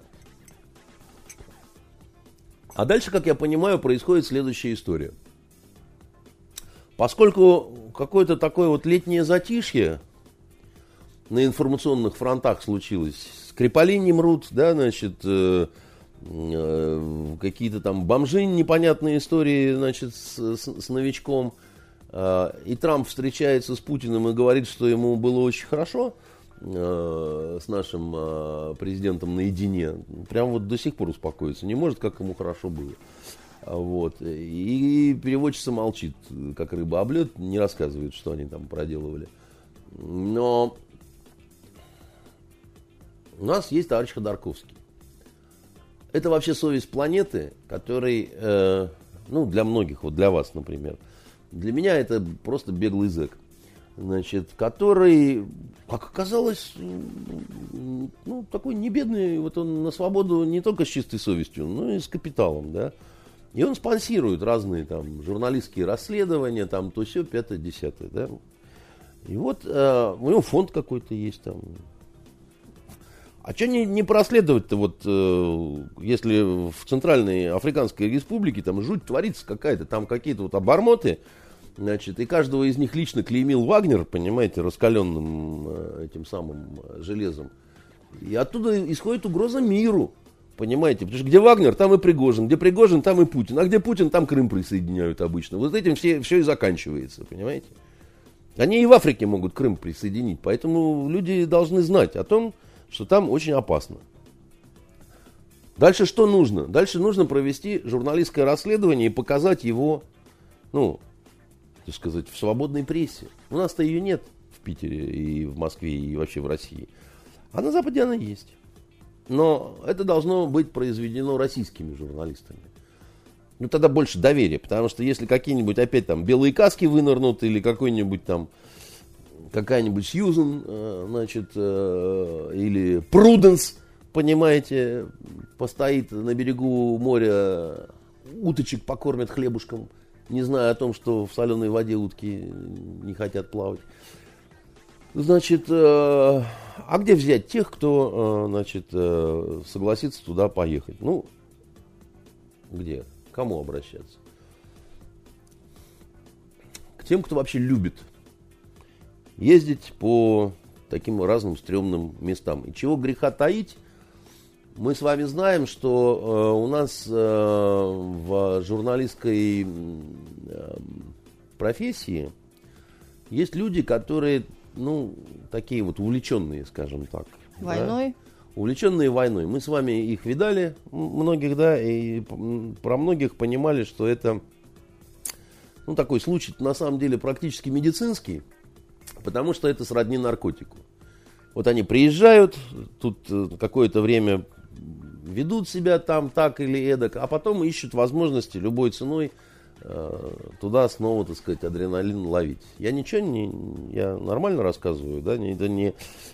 А дальше, как я понимаю, происходит следующая история. Поскольку какое-то такое вот летнее затишье на информационных фронтах случилось, скрипали не мрут, да, значит, э, э, какие-то там бомжи непонятные истории, значит, с, с- с новичком, э, и Трамп встречается с Путиным и говорит, что ему было очень хорошо э, с нашим э, президентом наедине, прям вот до сих пор успокоиться не может, как ему хорошо было. Вот. И переводчица молчит, как рыба об лед, не рассказывает, что они там проделывали. Но у нас есть товарищ Ходорковский. Это вообще совесть планеты, который, э, ну, для многих, вот для вас, например, для меня это просто беглый зэк, значит, который, как оказалось, ну, такой не бедный, вот он на свободу не только с чистой совестью, но и с капиталом, да. И он спонсирует разные там журналистские расследования, там то все, пятое, десятое, да. И вот э, у него фонд какой-то есть там. А что не, не проследовать-то вот, э, если в Центральной Африканской Республике там жуть творится какая-то, там какие-то вот обормоты, значит, и каждого из них лично клеймил Вагнер, понимаете, раскаленным э, этим самым э, железом. И оттуда исходит угроза миру. Понимаете? Потому что где Вагнер, там и Пригожин. Где Пригожин, там и Путин. А где Путин, там Крым присоединяют обычно. Вот этим все, все и заканчивается. Понимаете? Они и в Африке могут Крым присоединить. Поэтому люди должны знать о том, что там очень опасно. Дальше что нужно? Дальше нужно провести журналистское расследование и показать его, ну, так сказать, в свободной прессе. У нас-то ее нет в Питере и в Москве и вообще в России. А на Западе она есть. Но это должно быть произведено российскими журналистами. Ну, тогда больше доверия, потому что если какие-нибудь опять там белые каски вынырнут или какой-нибудь там какая-нибудь Сьюзен, э, значит, э, или Пруденс, понимаете, постоит на берегу моря, уточек покормит хлебушком, не зная о том, что в соленой воде утки не хотят плавать. Значит, э, а где взять тех, кто, э, значит, э, согласится туда поехать? Ну, где? Кому обращаться? К тем, кто вообще любит ездить по таким разным стрёмным местам. И чего греха таить, мы с вами знаем, что э, у нас э, в журналистской э, профессии есть люди, которые, ну, такие вот увлеченные, скажем так. Войной? Да? Увлеченные войной. Мы с вами их видали, многих, да, и про многих понимали, что это, ну, такой случай, на самом деле, практически медицинский, потому что это сродни наркотику. Вот они приезжают, тут э, какое-то время ведут себя там так или эдак, а потом ищут возможности любой ценой туда снова, так сказать, адреналин ловить. Я ничего не, я нормально рассказываю, да, это не,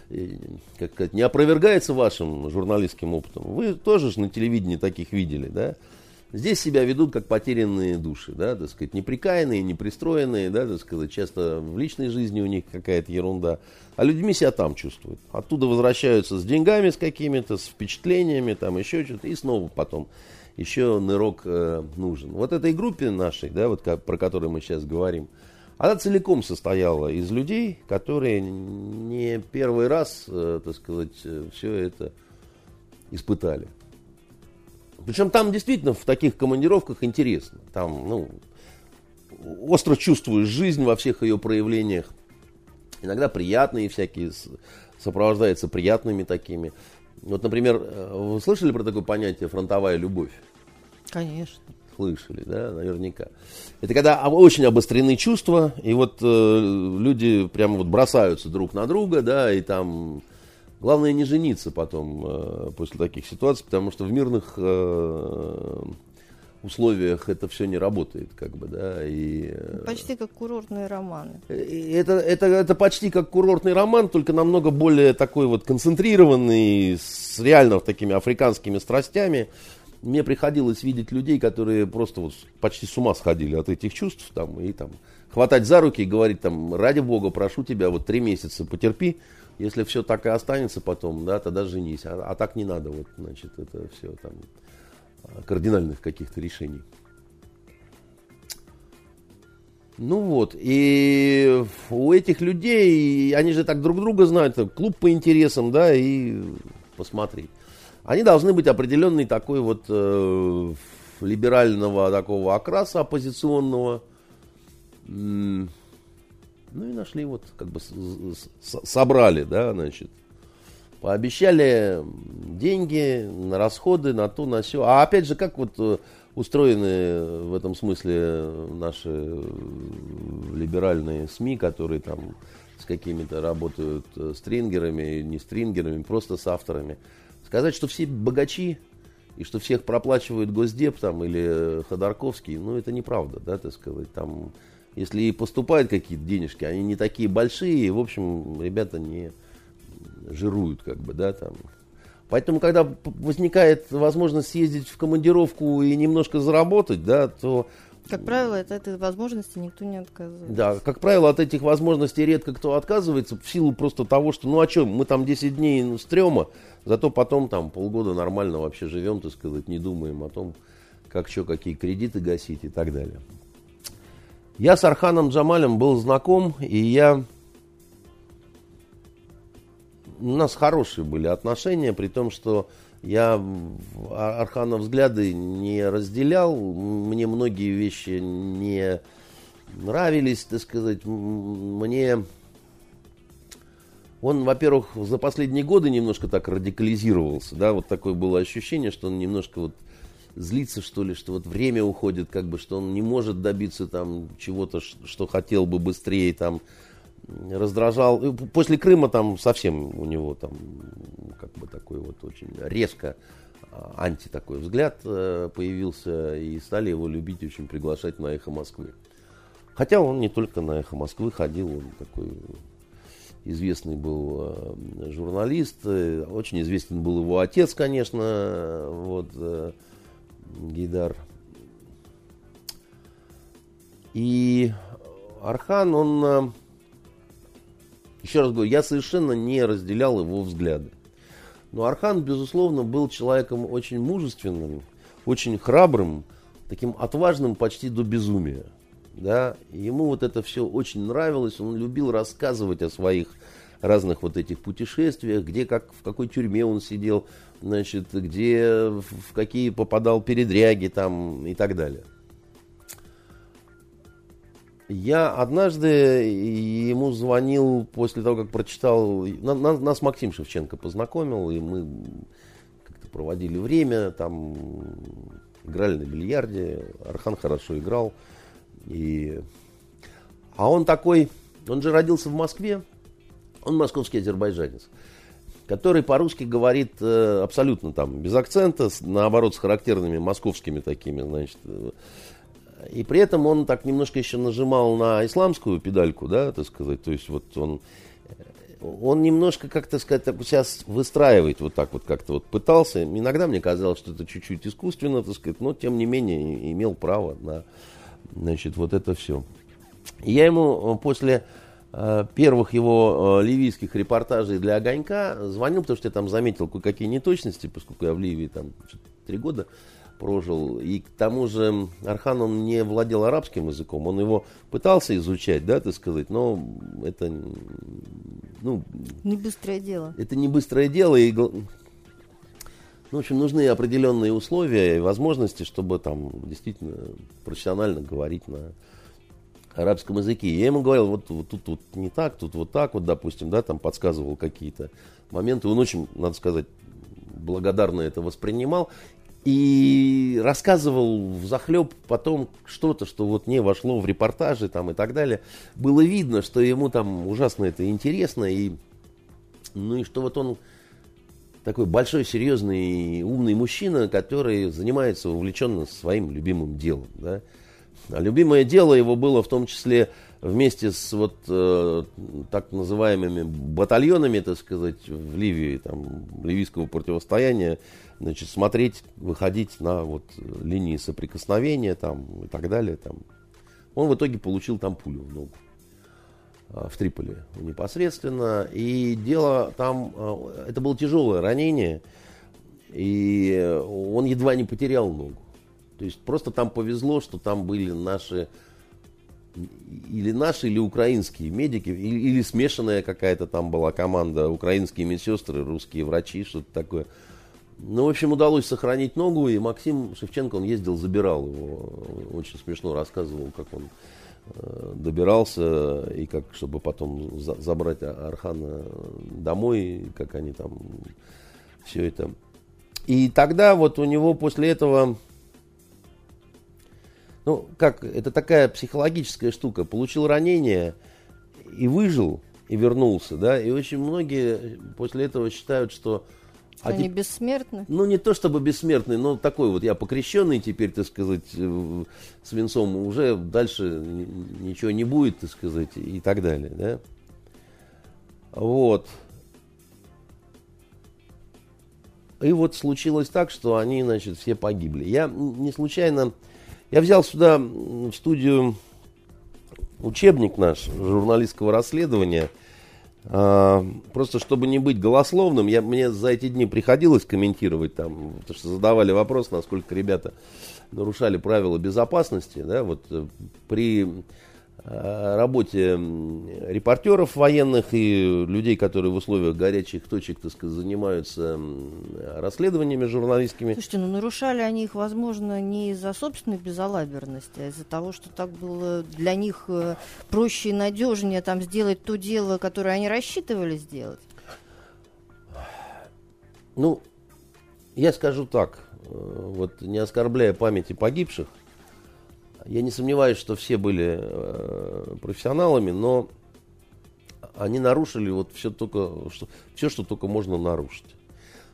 э, как сказать, не опровергается вашим журналистским опытом. Вы тоже же на телевидении таких видели, да? Здесь себя ведут как потерянные души, да, так сказать, неприкаянные, непристроенные, да, так сказать, часто в личной жизни у них какая-то ерунда, а людьми себя там чувствуют. Оттуда возвращаются с деньгами с какими-то, с впечатлениями, там еще что-то, и снова потом еще нырок э, нужен. Вот этой группе нашей, да, вот как, про которую мы сейчас говорим, она целиком состояла из людей, которые не первый раз, э, так сказать, э, все это испытали. Причем там действительно в таких командировках интересно. Там, ну, остро чувствуешь жизнь во всех ее проявлениях. Иногда приятные всякие, сопровождаются приятными такими. Вот, например, э, вы слышали про такое понятие фронтовая любовь? Конечно. Слышали, да, наверняка. Это когда очень обострены чувства, и вот э, люди прямо вот бросаются друг на друга, да, и там Главное не жениться потом э, после таких ситуаций, потому что в мирных э, условиях это все не работает, как бы, да. И, э, почти как курортные романы. Это, это, это почти как курортный роман, только намного более такой вот концентрированный, с реально такими африканскими страстями. Мне приходилось видеть людей, которые просто вот почти с ума сходили от этих чувств, там, и там хватать за руки и говорить там, ради бога, прошу тебя, вот три месяца потерпи, если все так и останется потом, да, тогда женись. А, а так не надо, вот, значит, это все там кардинальных каких-то решений. Ну вот, и у этих людей, они же так друг друга знают, клуб по интересам, да, и посмотри. Они должны быть определенный такой вот э, либерального такого окраса оппозиционного, ну и нашли, вот как бы собрали, да, значит. Пообещали деньги на расходы, на то, на все. А опять же, как вот э, устроены в этом смысле наши либеральные СМИ, которые там с какими-то работают э, стрингерами, не стрингерами, просто с авторами. Сказать, что все богачи и что всех проплачивает Госдеп там или Ходорковский, ну это неправда, да, так сказать. Там если и поступают какие-то денежки, они не такие большие, и, в общем, ребята не жируют, как бы, да, там. Поэтому, когда возникает возможность съездить в командировку и немножко заработать, да, то... Как правило, от этой возможности никто не отказывается. Да, как правило, от этих возможностей редко кто отказывается в силу просто того, что, ну, а что, мы там 10 дней ну, стрёма, зато потом там полгода нормально вообще живем, так сказать, не думаем о том, как что, какие кредиты гасить и так далее. Я с Арханом Джамалем был знаком, и я... У нас хорошие были отношения, при том, что я Архана взгляды не разделял, мне многие вещи не нравились, так сказать, мне... Он, во-первых, за последние годы немножко так радикализировался, да, вот такое было ощущение, что он немножко вот злится, что ли, что вот время уходит, как бы, что он не может добиться там чего-то, что хотел бы быстрее, там, раздражал. После Крыма там совсем у него там, как бы такой вот очень резко а, анти такой взгляд э, появился, и стали его любить, очень приглашать на «Эхо Москвы». Хотя он не только на «Эхо Москвы» ходил, он такой известный был э, журналист, э, очень известен был его отец, конечно, вот, Гидар. И Архан, он... Еще раз говорю, я совершенно не разделял его взгляды. Но Архан, безусловно, был человеком очень мужественным, очень храбрым, таким отважным почти до безумия. Да? Ему вот это все очень нравилось, он любил рассказывать о своих разных вот этих путешествиях, где как, в какой тюрьме он сидел, значит, где, в какие попадал передряги там и так далее. Я однажды ему звонил после того, как прочитал... Нас Максим Шевченко познакомил, и мы как-то проводили время, там играли на бильярде, Архан хорошо играл. И... А он такой, он же родился в Москве, он московский азербайджанец, который по-русски говорит э, абсолютно там без акцента, наоборот, с характерными московскими такими, значит. Э, и при этом он так немножко еще нажимал на исламскую педальку, да, так сказать. То есть вот он, он немножко, как то сказать, так сейчас выстраивает вот так вот как-то вот пытался. Иногда мне казалось, что это чуть-чуть искусственно, так сказать, но тем не менее имел право на, значит, вот это все. И я ему после э, первых его э, ливийских репортажей для «Огонька» звонил, потому что я там заметил кое-какие неточности, поскольку я в Ливии там три года прожил. И к тому же Архан, он не владел арабским языком, он его пытался изучать, да, так сказать, но это, ну... Не быстрое дело. Это не быстрое дело, и ну, в общем, нужны определенные условия и возможности, чтобы там действительно профессионально говорить на арабском языке. Я ему говорил, вот, вот тут вот не так, тут вот так, вот, допустим, да, там подсказывал какие-то моменты. Он очень, надо сказать, благодарно это воспринимал и рассказывал в захлеб потом что-то, что вот не вошло в репортажи там и так далее. Было видно, что ему там ужасно это интересно, и, ну и что вот он такой большой, серьезный, умный мужчина, который занимается увлеченно своим любимым делом. Да? А любимое дело его было в том числе вместе с вот э, так называемыми батальонами, так сказать, в Ливии, там, ливийского противостояния, значит, смотреть, выходить на вот линии соприкосновения там и так далее. Там. Он в итоге получил там пулю в ногу а, в Триполи непосредственно. И дело там, а, это было тяжелое ранение, и он едва не потерял ногу. То есть просто там повезло, что там были наши или наши, или украинские медики, или, или смешанная какая-то там была команда, украинские медсестры, русские врачи, что-то такое. Ну, в общем, удалось сохранить ногу, и Максим Шевченко, он ездил, забирал его. Очень смешно рассказывал, как он э, добирался, и как, чтобы потом за, забрать Архана домой, как они там все это. И тогда вот у него после этого, ну, как, это такая психологическая штука. Получил ранение и выжил, и вернулся, да, и очень многие после этого считают, что что они бессмертны? Ну, не то чтобы бессмертный, но такой вот я покрещенный теперь, так сказать, э, с венцом, уже дальше ничего не будет, так сказать, и так далее, да. Вот. И вот случилось так, что они, значит, все погибли. Я не случайно... Я взял сюда в студию учебник наш журналистского расследования – а, просто чтобы не быть голословным, я, мне за эти дни приходилось комментировать там, потому что задавали вопрос, насколько ребята нарушали правила безопасности. Да, вот э, при работе репортеров военных и людей, которые в условиях горячих точек, так сказать, занимаются расследованиями журналистскими. Слушайте, ну нарушали они их, возможно, не из-за собственной безалаберности, а из-за того, что так было для них э, проще и надежнее там сделать то дело, которое они рассчитывали сделать? Ну, я скажу так, э, вот не оскорбляя памяти погибших, я не сомневаюсь, что все были э, профессионалами, но они нарушили вот все, только, что, все, что только можно нарушить.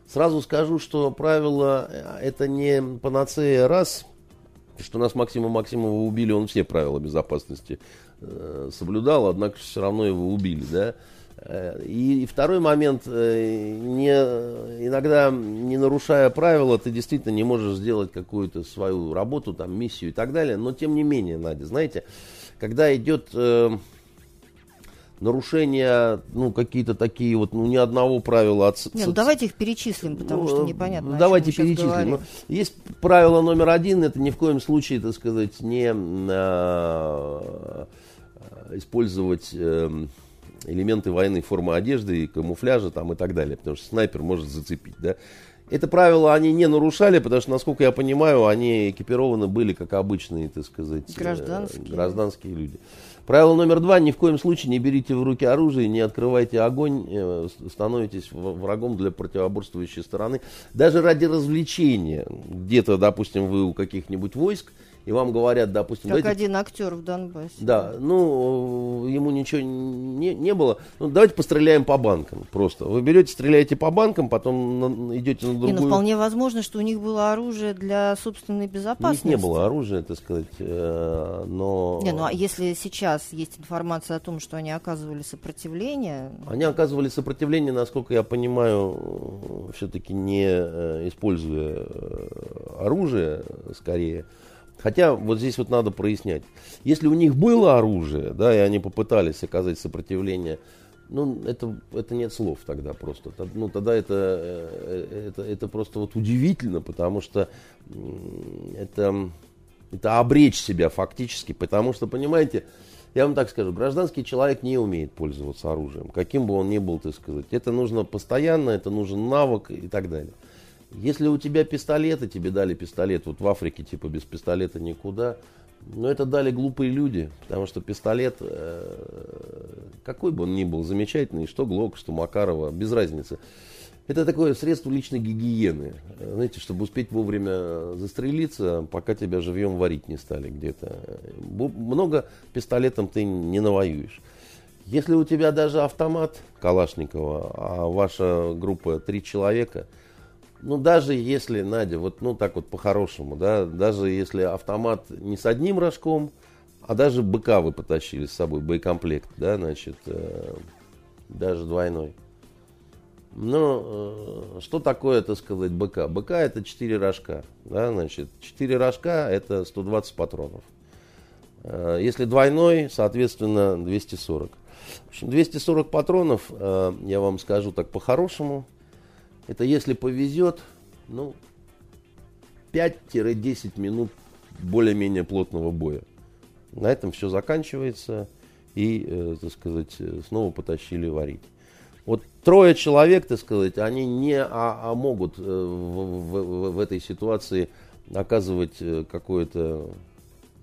Сразу скажу, что правило э, это не панацея раз, что нас Максима Максимова убили, он все правила безопасности э, соблюдал, однако все равно его убили, да. Э, и, второй момент, э, не, иногда не нарушая правила, ты действительно не можешь сделать какую-то свою работу, там, миссию и так далее. Но тем не менее, Надя, знаете, когда идет э, нарушения, ну, какие-то такие вот, ну, ни одного правила. От, Нет, ну, давайте их перечислим, потому ну, что непонятно. Давайте перечислим. Ну, есть правило номер один, это ни в коем случае, так сказать, не а, использовать э, элементы военной формы одежды и камуфляжа там и так далее, потому что снайпер может зацепить, да. Это правило они не нарушали, потому что, насколько я понимаю, они экипированы были как обычные, так сказать, э, гражданские, гражданские люди. Правило номер два. Ни в коем случае не берите в руки оружие, не открывайте огонь, э, становитесь врагом для противоборствующей стороны. Даже ради развлечения. Где-то, допустим, вы у каких-нибудь войск, и вам говорят, допустим... Как давайте... один актер в Донбассе. Да, ну, ему ничего не, не было. Ну, давайте постреляем по банкам просто. Вы берете, стреляете по банкам, потом на, идете на другую... Не, ну, вполне возможно, что у них было оружие для собственной безопасности. У них не было оружия, так сказать, э, но... Не, ну, а если сейчас есть информация о том, что они оказывали сопротивление... Они оказывали сопротивление, насколько я понимаю, все-таки не э, используя э, оружие, скорее, Хотя вот здесь вот надо прояснять. Если у них было оружие, да, и они попытались оказать сопротивление, ну, это, это нет слов тогда просто. Ну, тогда это, э, это, это просто вот удивительно, потому что это, это обречь себя фактически, потому что, понимаете, я вам так скажу, гражданский человек не умеет пользоваться оружием, каким бы он ни был, так сказать. Это нужно постоянно, это нужен навык и так далее. Если у тебя пистолет, и тебе дали пистолет, вот в Африке типа без пистолета никуда, но это дали глупые люди, потому что пистолет, э, какой бы он ни был, замечательный, что Глок, что Макарова, без разницы. Это такое средство личной гигиены. Знаете, чтобы успеть вовремя застрелиться, пока тебя живьем варить не стали где-то. Много пистолетом ты не навоюешь. Если у тебя даже автомат Калашникова, а ваша группа три человека – ну, даже если, Надя, вот, ну, так вот по-хорошему, да, даже если автомат не с одним рожком, а даже быка вы потащили с собой, боекомплект, да, значит, э, даже двойной. Ну, э, что такое, так сказать, быка? Быка это 4 рожка, да, значит, 4 рожка это 120 патронов. Э, если двойной, соответственно, 240. В общем, 240 патронов, э, я вам скажу так по-хорошему, это если повезет, ну, 5-10 минут более-менее плотного боя. На этом все заканчивается и, э, так сказать, снова потащили варить. Вот трое человек, так сказать, они не а, а могут э, в, в, в этой ситуации оказывать э, какое-то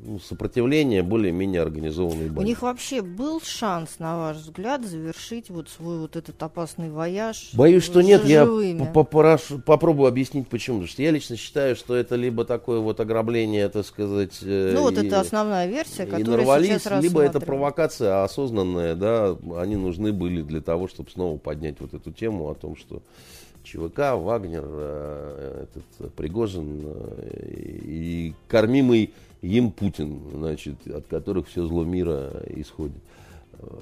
ну, сопротивление более-менее организованной У них вообще был шанс, на ваш взгляд, завершить вот свой вот этот опасный вояж? Боюсь, что нет. Я попрошу, попробую объяснить почему. Потому что я лично считаю, что это либо такое вот ограбление, так сказать... Э, Ну вот и, это основная версия, нарвались, сейчас Либо это провокация осознанная, да, они нужны были для того, чтобы снова поднять вот эту тему о том, что ЧВК, Вагнер, э, этот Пригожин э, и кормимый им Путин, значит, от которых все зло мира исходит.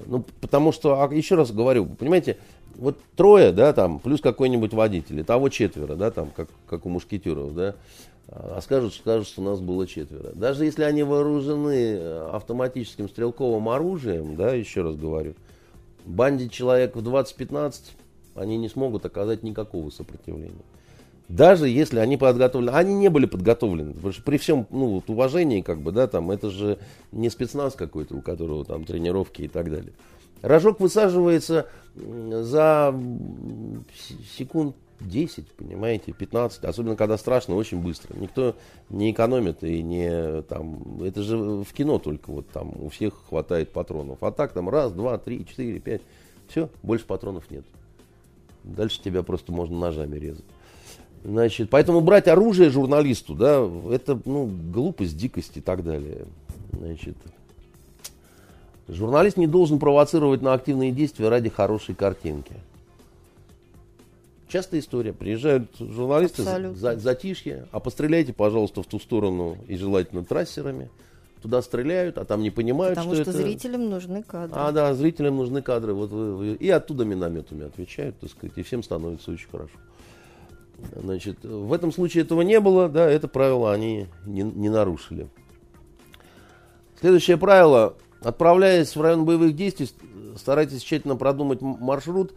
Ну, потому что, а, еще раз говорю, понимаете, вот трое, да, там, плюс какой-нибудь водитель, того четверо, да, там, как, как у мушкетеров, да, а скажут, скажут, что у нас было четверо. Даже если они вооружены э, автоматическим стрелковым оружием, да, еще раз говорю, банде человек в 20-15, они не смогут оказать никакого сопротивления. Даже если они подготовлены, они не были подготовлены, при всем ну, вот уважении, как бы, да, там, это же не спецназ какой-то, у которого там тренировки и так далее. Рожок высаживается за секунд 10, понимаете, 15, особенно когда страшно, очень быстро. Никто не экономит и не там, это же в кино только вот там у всех хватает патронов. А так там раз, два, три, четыре, пять, все, больше патронов нет. Дальше тебя просто можно ножами резать. Значит, поэтому брать оружие журналисту, да, это, ну, глупость, дикость и так далее. Значит, журналист не должен провоцировать на активные действия ради хорошей картинки. Частая история. Приезжают журналисты, за, затишье, а постреляйте, пожалуйста, в ту сторону и желательно трассерами. Туда стреляют, а там не понимают, Потому что, что это... зрителям нужны кадры. А, да, зрителям нужны кадры. Вот вы, вы... И оттуда минометами отвечают, так сказать, и всем становится очень хорошо. Значит, в этом случае этого не было, да, это правило они не, не нарушили. Следующее правило, отправляясь в район боевых действий, старайтесь тщательно продумать маршрут,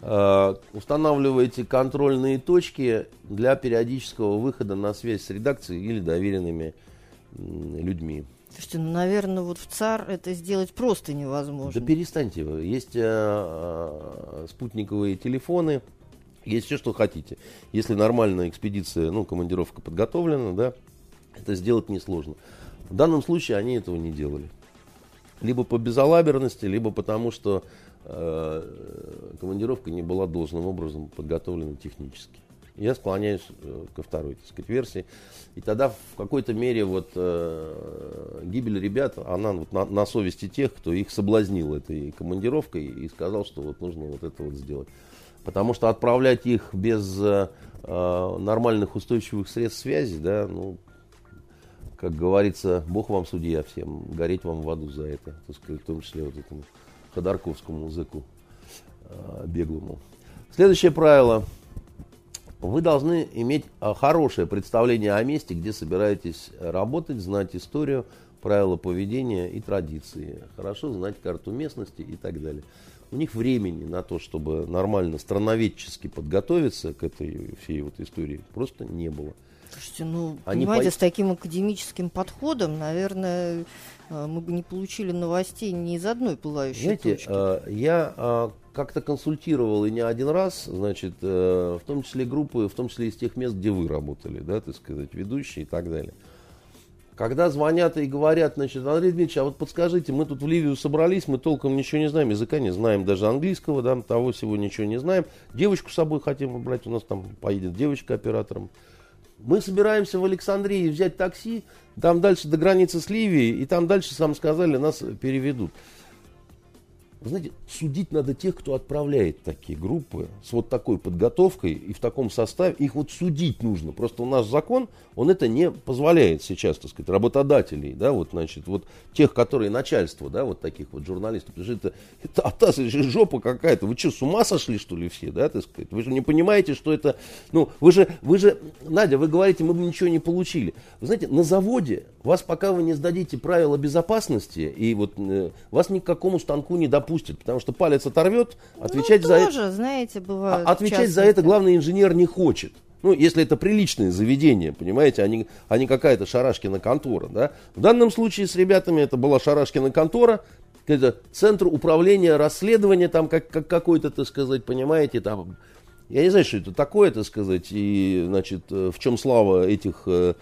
э, устанавливайте контрольные точки для периодического выхода на связь с редакцией или доверенными людьми. Слушайте, ну, наверное, вот в ЦАР это сделать просто невозможно. Да перестаньте вы. Есть э, э, спутниковые телефоны, есть все, что хотите. Если нормальная экспедиция, ну, командировка подготовлена, да, это сделать несложно. В данном случае они этого не делали. Либо по безалаберности, либо потому, что э, командировка не была должным образом подготовлена технически. Я склоняюсь э, ко второй, так сказать, версии. И тогда в какой-то мере вот э, гибель ребят, она вот на, на совести тех, кто их соблазнил этой командировкой и сказал, что вот нужно вот это вот сделать. Потому что отправлять их без э, э нормальных устойчивых средств связи, да, ну, как говорится, Бог вам судья всем, гореть вам в аду за это, так сказать, в том числе вот этому Ходорковскому языку э, беглому. Следующее правило. Вы должны иметь э, хорошее представление о месте, где собираетесь работать, знать историю, правила поведения и традиции, хорошо знать карту местности и так далее. У них времени на то, чтобы нормально страноведчески подготовиться к этой всей вот истории, просто не было. Слушайте, ну, Они понимаете, по... с таким академическим подходом, наверное, э, мы бы не получили новостей ни из одной пылающей Знаете, точки. Э, я э, как-то консультировал и не один раз, значит, в том числе группы, в том числе из тех мест, где вы работали, да, так сказать, ведущие и так далее. Когда звонят и говорят, значит, Андрей Дмитриевич, а вот подскажите, мы тут в Ливию собрались, мы толком ничего не знаем, языка не знаем, даже английского, да, того всего ничего не знаем. Девочку с собой хотим брать, у нас там поедет девочка оператором. Мы собираемся в Александрии взять такси, там дальше до границы с Ливией, и там дальше, сам сказали, нас переведут. Вы знаете, судить надо тех, кто отправляет такие группы с вот такой подготовкой и в таком составе. Их вот судить нужно. Просто у нас закон, он это не позволяет сейчас, так сказать, работодателей, да, вот, значит, вот тех, которые начальство, да, вот таких вот журналистов. Потому что это, это атас, жопа какая-то. Вы что, с ума сошли, что ли, все, да, так сказать? Вы же не понимаете, что это, ну, вы же, вы же, Надя, вы говорите, мы бы ничего не получили. Вы знаете, на заводе вас, пока вы не сдадите правила безопасности, и вот э, вас ни к какому станку не допустят, допустит, потому что палец оторвет, отвечать ну, за это... знаете, бывает. А, отвечать за это главный инженер не хочет. Ну, если это приличное заведение, понимаете, а не, а не какая-то шарашкина контора. Да? В данном случае с ребятами это была шарашкина контора, это центр управления расследования, там как, как какой-то, так сказать, понимаете, там, я не знаю, что это такое, так сказать, и, значит, э, в чем слава этих э,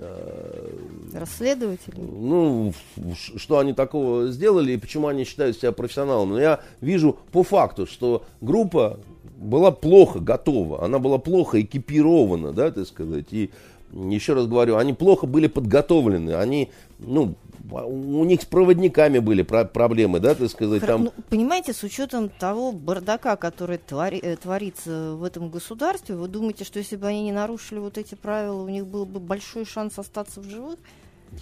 Э, Расследователи? Ну, что они такого сделали и почему они считают себя профессионалами. Но я вижу по факту, что группа была плохо готова, она была плохо экипирована, да, так сказать, и еще раз говорю, они плохо были подготовлены, они, ну, у них с проводниками были проблемы, да, так сказать. Там... Ну, понимаете, с учетом того бардака, который твори, э, творится в этом государстве, вы думаете, что если бы они не нарушили вот эти правила, у них был бы большой шанс остаться в живых?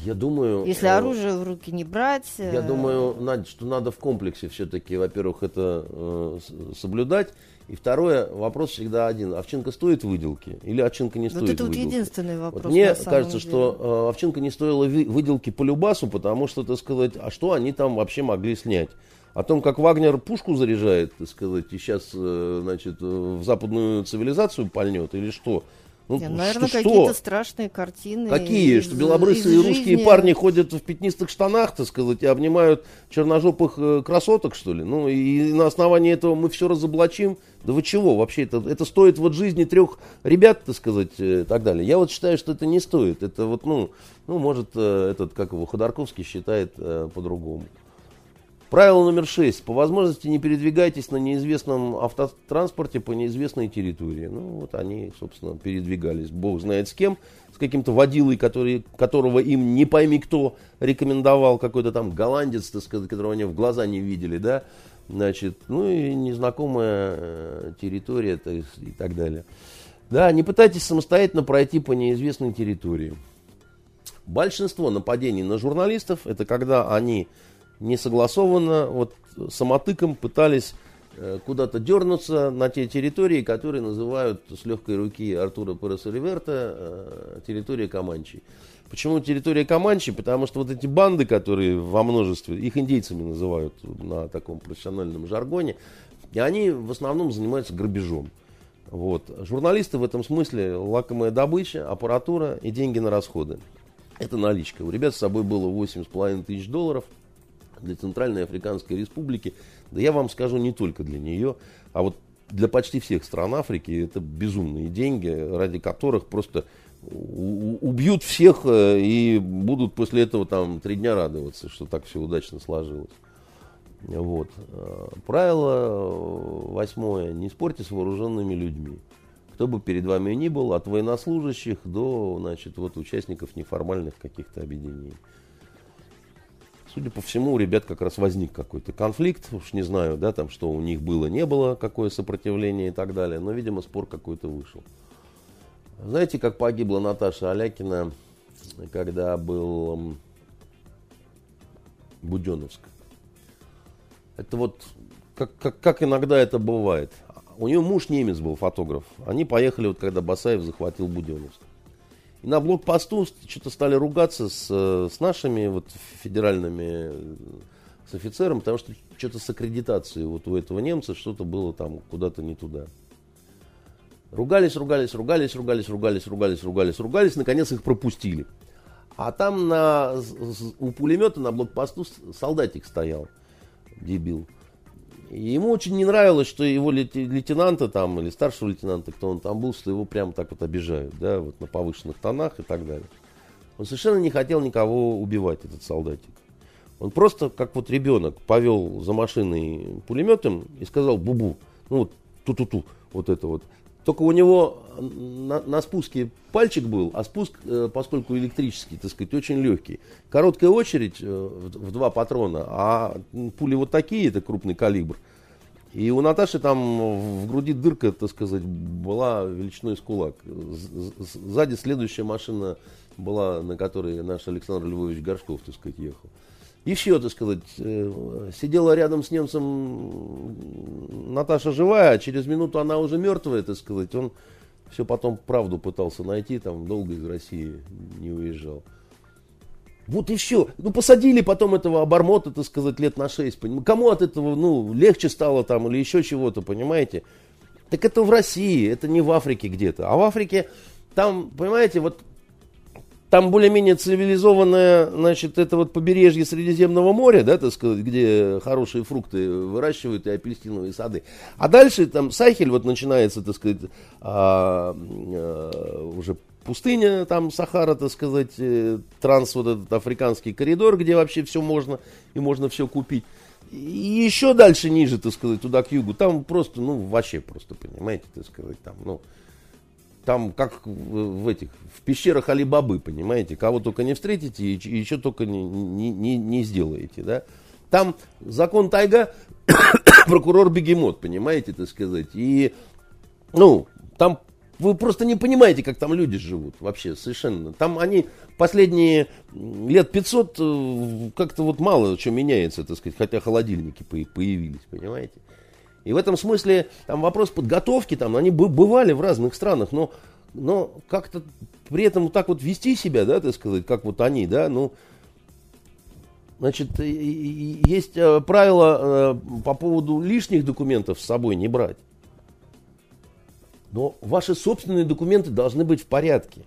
Я думаю... Если э, оружие в руки не брать... Я э... думаю, Надя, что надо в комплексе все-таки, во-первых, это э, соблюдать. И второе, вопрос всегда один. Овчинка стоит выделки или овчинка не вот стоит это выделки? Вот единственный вопрос. Вот мне кажется, деле. что э, овчинка не стоила выделки по Любасу, потому что, так сказать, а что они там вообще могли снять? О том, как Вагнер пушку заряжает, так сказать, и сейчас, э, значит, в западную цивилизацию пальнет или что? Ну, Нет, наверное, какие-то страшные картины. Какие? Из, что белобрысые русские парни ходят в пятнистых штанах, так сказать, и обнимают черножопых э, красоток, что ли? Ну, и на основании этого мы все разоблачим. Да вы чего? Вообще, это, это стоит вот жизни трех ребят, так сказать, и э, так далее. Я вот считаю, что это не стоит. Это вот, ну, ну может, э, этот, как его, Ходорковский считает по-другому. Правило номер шесть. По возможности не передвигайтесь на неизвестном автотранспорте по неизвестной территории. Ну, вот они, собственно, передвигались. Бог знает с кем. С каким-то водилой, который, которого им не пойми кто рекомендовал. Какой-то там голландец, так сказать, которого они в глаза не видели, да. Значит, ну и незнакомая э, территория то есть, и так далее. Да, не пытайтесь самостоятельно пройти по неизвестной территории. Большинство нападений на журналистов это когда они не согласованно, вот самотыком пытались э, куда-то дернуться на те территории, которые называют с легкой руки Артура Переса Риверта э, территория Каманчи. Почему территория Каманчи? Потому что вот эти банды, которые во множестве, их индейцами называют на таком профессиональном жаргоне, и они в основном занимаются грабежом. Вот. Журналисты в этом смысле лакомая добыча, аппаратура и деньги на расходы. Это наличка. У ребят с собой было 8,5 тысяч долларов для Центральной Африканской Республики. Да я вам скажу, не только для нее, а вот для почти всех стран Африки это безумные деньги, ради которых просто убьют всех э, и будут после этого там три дня радоваться, что так все удачно сложилось. Вот. Э, правило восьмое. Не спорьте с вооруженными людьми. Кто бы перед вами ни был, от военнослужащих до значит, вот, участников неформальных каких-то объединений. Судя по всему, у ребят как раз возник какой-то конфликт. Уж не знаю, да, там, что у них было, не было, какое сопротивление и так далее. Но, видимо, спор какой-то вышел. Знаете, как погибла Наташа Алякина, когда был Буденовск? Это вот как, как, как иногда это бывает. У нее муж немец был, фотограф. Они поехали, вот когда Басаев захватил Буденовск. И на блокпосту что-то стали ругаться с, с нашими вот федеральными, с офицером, потому что что-то с аккредитацией вот у этого немца что-то было там куда-то не туда. Ругались, ругались, ругались, ругались, ругались, ругались, ругались, ругались, наконец их пропустили. А там на, у пулемета на блокпосту солдатик стоял дебил. И ему очень не нравилось, что его лейтенанта там, или старшего лейтенанта, кто он там был, что его прямо так вот обижают, да, вот на повышенных тонах и так далее. Он совершенно не хотел никого убивать, этот солдатик. Он просто, как вот ребенок, повел за машиной пулеметом и сказал бубу, ну вот ту-ту-ту, вот это вот. Только у него на, на спуске пальчик был, а спуск, э, поскольку электрический, так сказать, очень легкий. Короткая очередь э, в, в два патрона, а пули вот такие, это крупный калибр. И у Наташи там в груди дырка, так сказать, была величиной с кулак. Сзади следующая машина была, на которой наш Александр Львович Горшков, так сказать, ехал. Еще, так сказать, э, сидела рядом с немцем Наташа живая, а через минуту она уже мертвая, так сказать. Он все потом правду пытался найти, там долго из России не уезжал. Вот и все. Ну, посадили потом этого обормота, так сказать, лет на шесть. Кому от этого, ну, легче стало там или еще чего-то, понимаете? Так это в России, это не в Африке где-то. А в Африке там, понимаете, вот там более-менее цивилизованное, значит, это вот побережье Средиземного моря, да, так сказать, где хорошие фрукты выращивают и апельсиновые сады. А дальше там Сахель вот начинается, так сказать, а, а, уже пустыня, там Сахара, так сказать, э, транс, вот этот африканский коридор, где вообще все можно и можно все купить. И еще дальше ниже, так сказать, туда к югу, там просто, ну, вообще просто, понимаете, так сказать, там, ну, там как в этих, в пещерах Алибабы, понимаете, кого только не встретите и, и еще только не, не, не, не сделаете, да. Там закон тайга, прокурор бегемот, понимаете, так сказать. И, ну, там вы просто не понимаете, как там люди живут вообще совершенно. Там они последние лет 500 э, как-то вот мало что меняется, так сказать, хотя холодильники появились, понимаете. И в этом смысле там вопрос подготовки, там, они бывали в разных странах, но, но как-то при этом вот так вот вести себя, да, так сказать, как вот они, да, ну, значит, есть э, правило э, по поводу лишних документов с собой не брать. Но ваши собственные документы должны быть в порядке.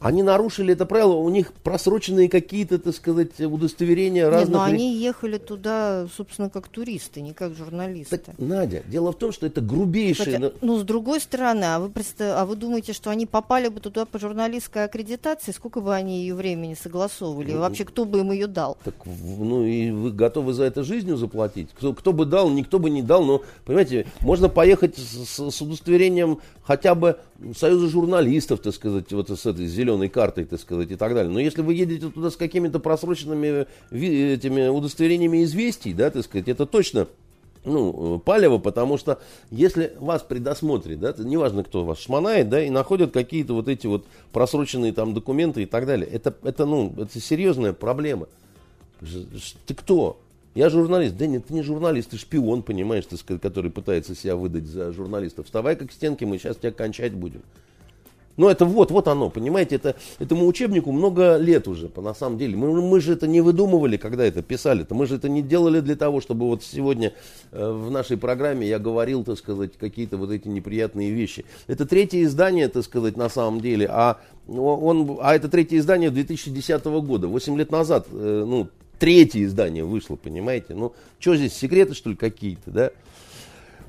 Они нарушили это правило, у них просроченные какие-то, так сказать, удостоверения разных... Нет, но они ехали туда, собственно, как туристы, не как журналисты. Так, Надя, дело в том, что это грубейшие... Хотя, ну, с другой стороны, а вы, представ... а вы думаете, что они попали бы туда по журналистской аккредитации? Сколько бы они ее времени согласовывали? Ну, вообще, кто бы им ее дал? Так, ну, и вы готовы за это жизнью заплатить? Кто, кто бы дал, никто бы не дал, но, понимаете, можно поехать с, с удостоверением хотя бы Союза журналистов, так сказать, вот с этой зеленой картой, так сказать, и так далее. Но если вы едете туда с какими-то просроченными этими удостоверениями известий, да, так сказать, это точно ну, палево, потому что если вас предосмотрит, да, неважно, кто вас шмонает, да, и находят какие-то вот эти вот просроченные там документы и так далее, это, это ну, это серьезная проблема. Ты кто? Я журналист. Да нет, ты не журналист, ты шпион, понимаешь, ты, который пытается себя выдать за журналиста. Вставай как к стенке, мы сейчас тебя кончать будем. Ну, это вот, вот оно, понимаете, это, этому учебнику много лет уже, на самом деле. Мы, мы же это не выдумывали, когда это писали -то. Мы же это не делали для того, чтобы вот сегодня э, в нашей программе я говорил, так сказать, какие-то вот эти неприятные вещи. Это третье издание, так сказать, на самом деле, а, он, а это третье издание 2010 года, 8 лет назад, э, ну, третье издание вышло, понимаете. Ну, что здесь, секреты, что ли, какие-то, да?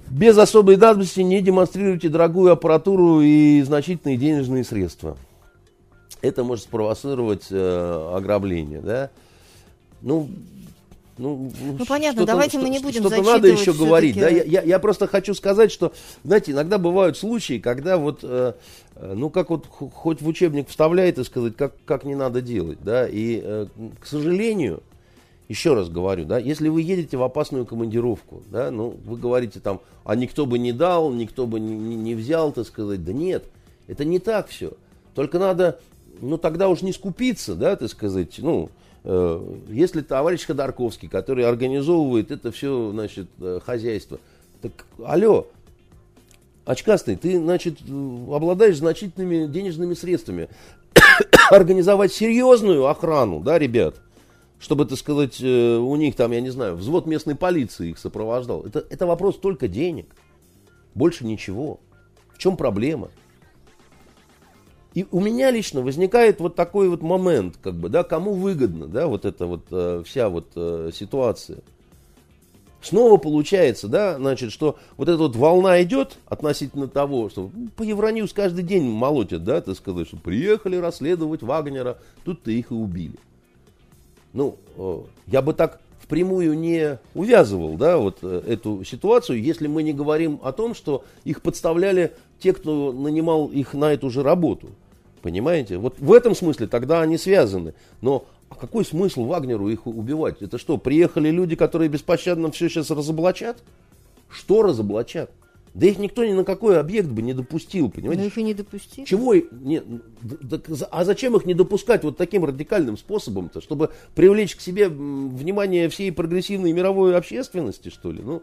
Без особой надобности не демонстрируйте дорогую аппаратуру и значительные денежные средства. Это может спровоцировать э, ограбление, да? Ну, ну, ну понятно, давайте мы не будем Что-то надо еще говорить. Да? Я, я, я просто хочу сказать, что, знаете, иногда бывают случаи, когда вот, э, э ну, как вот хоть в учебник вставляет и сказать, как, как не надо делать, да, и, э, к сожалению, еще раз говорю, да, если вы едете в опасную командировку, да, ну, вы говорите там, а никто бы не дал, никто бы не, не взял, так сказать, да нет, это не так все. Только надо, ну, тогда уж не скупиться, да, так сказать, ну, э, если товарищ Ходорковский, который организовывает это все, значит, э, хозяйство, так, алло, очкастый, ты, значит, обладаешь значительными денежными средствами, организовать серьезную охрану, да, ребят, чтобы, так сказать, э, у них там, я не знаю, взвод местной полиции их сопровождал. Это, это вопрос только денег. Больше ничего. В чем проблема? И у меня лично возникает вот такой вот момент, как бы, да, кому выгодно, да, вот эта вот э, вся вот э, ситуация. Снова получается, да, значит, что вот эта вот волна идет относительно того, что ну, по Евроньюз каждый день молотят, да, так сказать, что приехали расследовать Вагнера, тут-то их и убили ну, э, я бы так впрямую не увязывал, да, вот э, эту ситуацию, если мы не говорим о том, что их подставляли те, кто нанимал их на эту же работу. Понимаете? Вот в этом смысле тогда они связаны. Но а какой смысл Вагнеру их убивать? Это что, приехали люди, которые беспощадно все сейчас разоблачат? Что разоблачат? Да их никто ни на какой объект бы не допустил, понимаете? Ну их и не допустили. Чего? Не, да, а зачем их не допускать вот таким радикальным способом-то? Чтобы привлечь к себе внимание всей прогрессивной мировой общественности, что ли? Ну,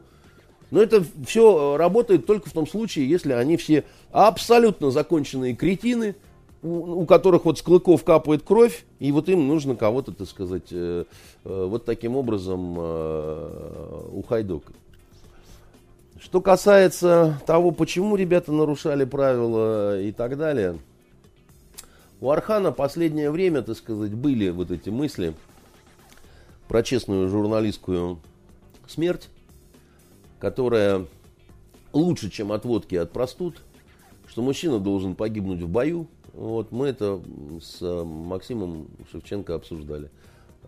но это все работает только в том случае, если они все абсолютно законченные кретины, у, у которых вот с клыков капает кровь, и вот им нужно кого-то, так сказать, э, э, вот таким образом э, ухайдокать. Что касается того, почему ребята нарушали правила и так далее, у Архана последнее время, так сказать, были вот эти мысли про честную журналистскую смерть, которая лучше, чем от водки от простуд, что мужчина должен погибнуть в бою. Вот мы это с Максимом Шевченко обсуждали.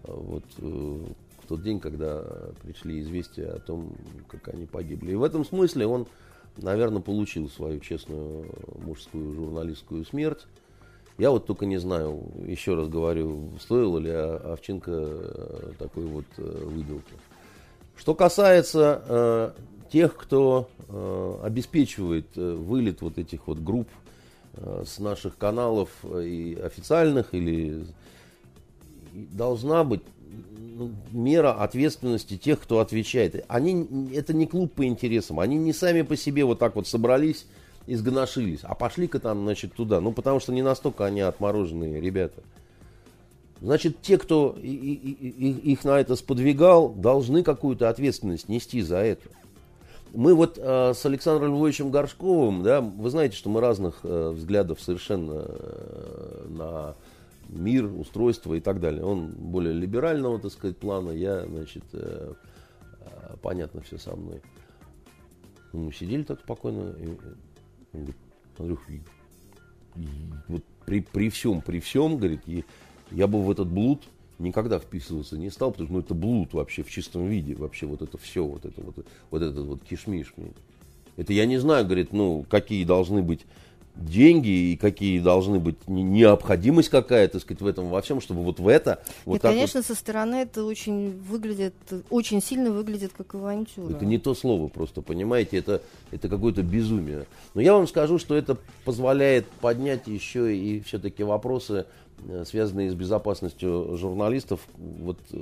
Вот э, тот день, когда пришли известия о том, как они погибли. И в этом смысле он, наверное, получил свою честную мужскую журналистскую смерть. Я вот только не знаю, еще раз говорю, стоило ли Овчинка э, такой вот э, выделки. Что касается э, тех, кто э, обеспечивает э, вылет вот этих вот групп э, с наших каналов и официальных, или должна быть мера ответственности тех, кто отвечает. Они, это не клуб по интересам, они не сами по себе вот так вот собрались и сгоношились, а пошли-ка там, значит, туда. Ну, потому что не настолько они отмороженные ребята. Значит, те, кто их на это сподвигал, должны какую-то ответственность нести за это. Мы вот э, с Александром Львовичем Горшковым, да, вы знаете, что мы разных э, взглядов совершенно э, на мир, устройство и так далее. Он более либерального, так сказать, плана, я, значит, э, э, понятно все со мной. Мы сидели так спокойно, и, он говорит, Андрюх, вот при, при всем, при всем, говорит, и я бы в этот блуд никогда вписываться не стал, потому что ну, это блуд вообще в чистом виде, вообще вот это все, вот это вот, вот этот вот кишмиш. Это я не знаю, говорит, ну, какие должны быть деньги и какие должны быть необходимость какая, то сказать, в этом во всем, чтобы вот в это... Вот Нет, конечно, вот... со стороны это очень выглядит, очень сильно выглядит как авантюра. Это не то слово просто, понимаете, это, это какое-то безумие. Но я вам скажу, что это позволяет поднять еще и все-таки вопросы э, связанные с безопасностью журналистов, вот э,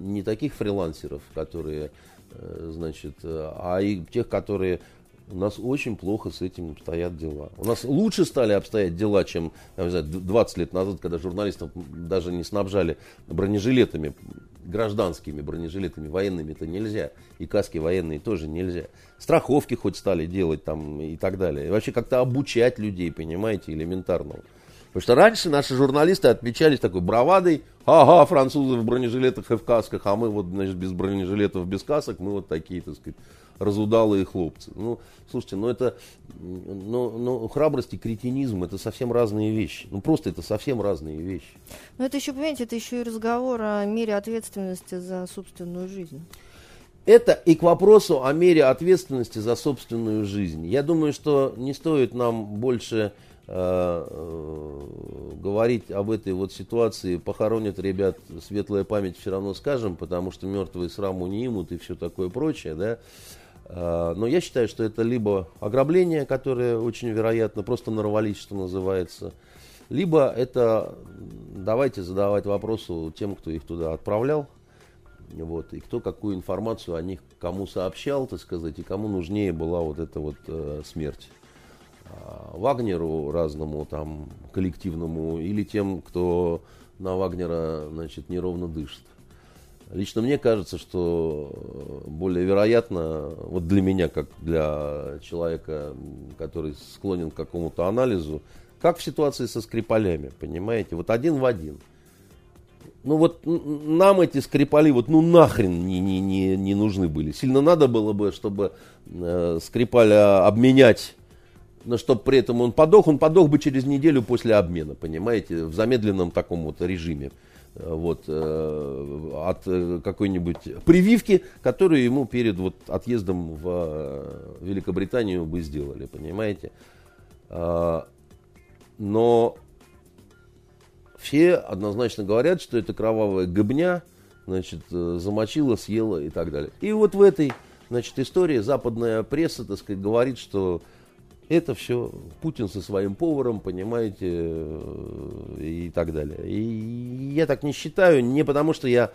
не таких фрилансеров, которые, э, значит, а и тех, которые у нас очень плохо с этим стоят дела. У нас лучше стали обстоять дела, чем не знаю, 20 лет назад, когда журналистов даже не снабжали бронежилетами, гражданскими бронежилетами, военными это нельзя. И каски военные тоже нельзя. Страховки хоть стали делать там и так далее. И вообще как-то обучать людей, понимаете, элементарного. Потому что раньше наши журналисты отмечались такой бравадой. Ага, французы в бронежилетах и в касках, а мы вот, значит, без бронежилетов, без касок, мы вот такие, так сказать, разудалые хлопцы. Ну, слушайте, ну это, ну, ну, храбрость и кретинизм это совсем разные вещи. Ну, просто это совсем разные вещи. Но это еще, понимаете, это еще и разговор о мере ответственности за собственную жизнь. Это и к вопросу о мере ответственности за собственную жизнь. Я думаю, что не стоит нам больше э, э, говорить об этой вот ситуации. Похоронят ребят, светлая память все равно скажем, потому что мертвые сраму не имут и все такое прочее, да. Э, но я считаю, что это либо ограбление, которое очень вероятно, просто нарвались, что называется, либо это давайте задавать вопросы тем, кто их туда отправлял, вот, и кто какую информацию о них кому сообщал, так сказать, и кому нужнее была вот эта вот э, смерть. А Вагнеру разному там коллективному или тем, кто на Вагнера, значит, неровно дышит. Лично мне кажется, что более вероятно, вот для меня, как для человека, который склонен к какому-то анализу, как в ситуации со Скрипалями, понимаете, вот один в один. Ну вот нам эти Скрипали вот ну нахрен не, не, не, не нужны были. Сильно надо было бы, чтобы э, Скрипаля обменять но чтобы при этом он подох, он подох бы через неделю после обмена, понимаете, в замедленном таком вот режиме вот, э, от э, какой-нибудь прививки, которую ему перед вот, отъездом в э, Великобританию бы сделали, понимаете. А, но все однозначно говорят, что это кровавая гобня, значит, замочила, съела и так далее. И вот в этой, значит, истории западная пресса, так сказать, говорит, что это все Путин со своим поваром, понимаете, э, и так далее. И я так не считаю, не потому что я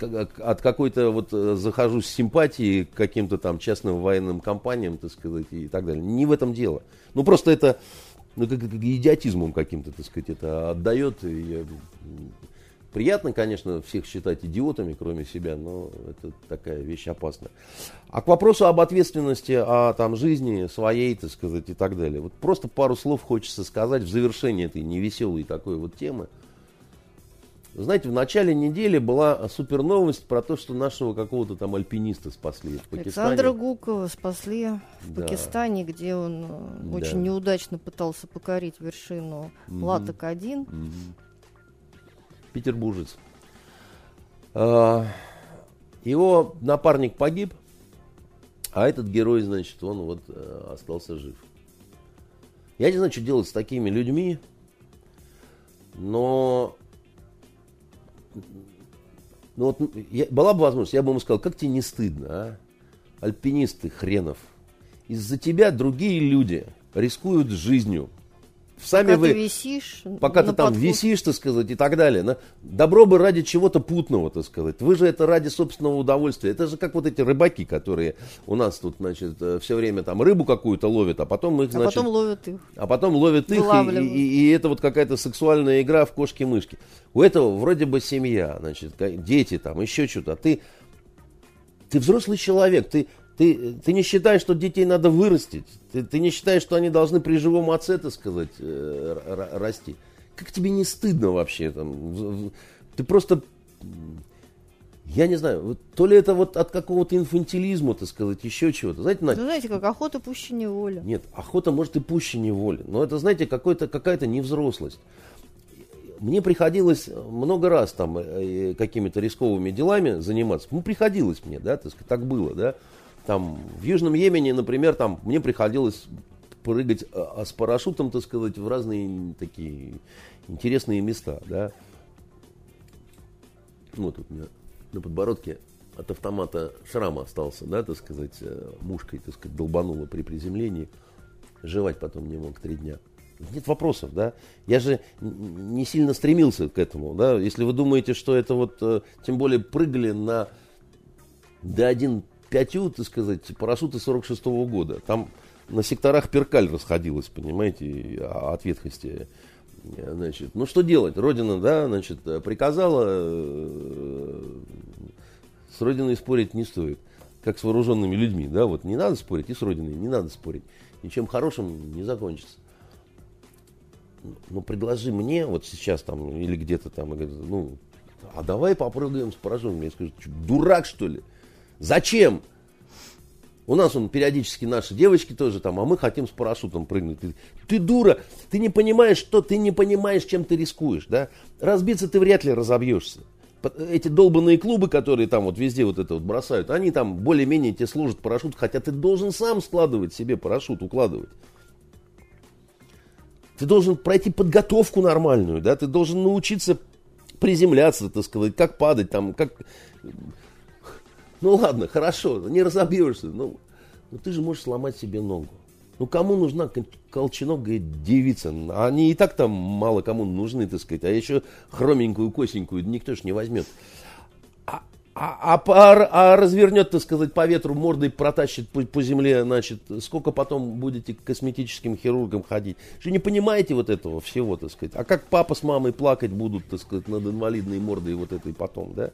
от какой-то вот э, захожу с симпатией к каким-то там частным военным компаниям, так сказать, и так далее. Не в этом дело. Ну, просто это, ну, как, как идиотизмом каким-то, так сказать, это отдает. Я Приятно, конечно, всех считать идиотами, кроме себя, но это такая вещь опасная. А к вопросу об ответственности, о там, жизни своей, так сказать, и так далее. Вот просто пару слов хочется сказать в завершении этой невеселой такой вот темы. Знаете, в начале недели была супер новость про то, что нашего какого-то там альпиниста спасли в Пакистане. Александра Гукова спасли в да. Пакистане, где он э, да. очень неудачно пытался покорить вершину угу. Латок-1. Угу петербуржец. А, его напарник погиб, а этот герой, значит, он вот э, остался жив. Я не знаю, что делать с такими людьми, но ну вот, я, была бы возможность, я бы ему сказал, как тебе не стыдно, а? Альпинисты хренов. Из-за тебя другие люди рискуют жизнью, Сами пока вы, ты висишь, пока ты там подход. висишь, так сказать, и так далее. Добро бы ради чего-то путного, так сказать. Вы же это ради собственного удовольствия. Это же как вот эти рыбаки, которые у нас тут, значит, э, все время там рыбу какую-то ловят, а потом их, значит... А потом ловят их. А потом ловят их, и, и, и, и это вот какая-то сексуальная игра в кошки-мышки. У этого вроде бы семья, значит, дети там, еще что-то. А ты, ты взрослый человек, ты ты, ты не считаешь, что детей надо вырастить? Ты, ты не считаешь, что они должны при живом отце, так сказать, э, расти? Как тебе не стыдно вообще? Там? Ты просто... Я не знаю, то ли это вот от какого-то инфантилизма, так сказать, еще чего-то. Знаете, Надя, ну, знаете, как охота пуще неволя. Нет, охота может и пуще неволя. Но это, знаете, какая-то невзрослость. Мне приходилось много раз там э, какими-то рисковыми делами заниматься. Ну, приходилось мне, да, так, сказать, так было, да. Там, в Южном Йемене, например, там мне приходилось прыгать а, а с парашютом, так сказать, в разные такие интересные места, да. Вот тут у меня на подбородке от автомата шрам остался, да, так сказать, э, мушкой, так сказать, долбануло при приземлении. Жевать потом не мог три дня. нет вопросов, да. Я же не сильно стремился к этому, да. Если вы думаете, что это вот, э, тем более прыгали на Д1 5 так сказать, парашюты 46 -го года. Там на секторах перкаль расходилась, понимаете, от ветхости. Значит, ну что делать? Родина, да, значит, приказала, э, с Родиной спорить не стоит. Как с вооруженными людьми, да, вот не надо спорить, и с Родиной не надо спорить. Ничем хорошим не закончится. Ну, предложи мне вот сейчас там, или где-то там, ну, а давай попрыгаем с пораженными. Я скажу, дурак что ли? Зачем? У нас он периодически наши девочки тоже там, а мы хотим с парашютом прыгнуть. Ты, ты дура, ты не понимаешь, что ты не понимаешь, чем ты рискуешь, да? Разбиться ты вряд ли разобьешься. Эти долбанные клубы, которые там вот везде вот это вот бросают, они там более-менее тебе служат парашют, хотя ты должен сам складывать себе парашют, укладывать. Ты должен пройти подготовку нормальную, да, ты должен научиться приземляться, так сказать, как падать там, как ну ладно, хорошо, не разобьешься. Ну, ну ты же можешь сломать себе ногу. Ну кому нужна колченогая девица? Они и так там мало кому нужны, так сказать. А еще хроменькую, косенькую никто ж не возьмет. А, а, а, а, а развернет, так сказать, по ветру мордой протащит по, по земле, значит, сколько потом будете к косметическим хирургам ходить? Что не понимаете вот этого всего, так сказать? А как папа с мамой плакать будут, так сказать, над инвалидной мордой вот этой потом, да?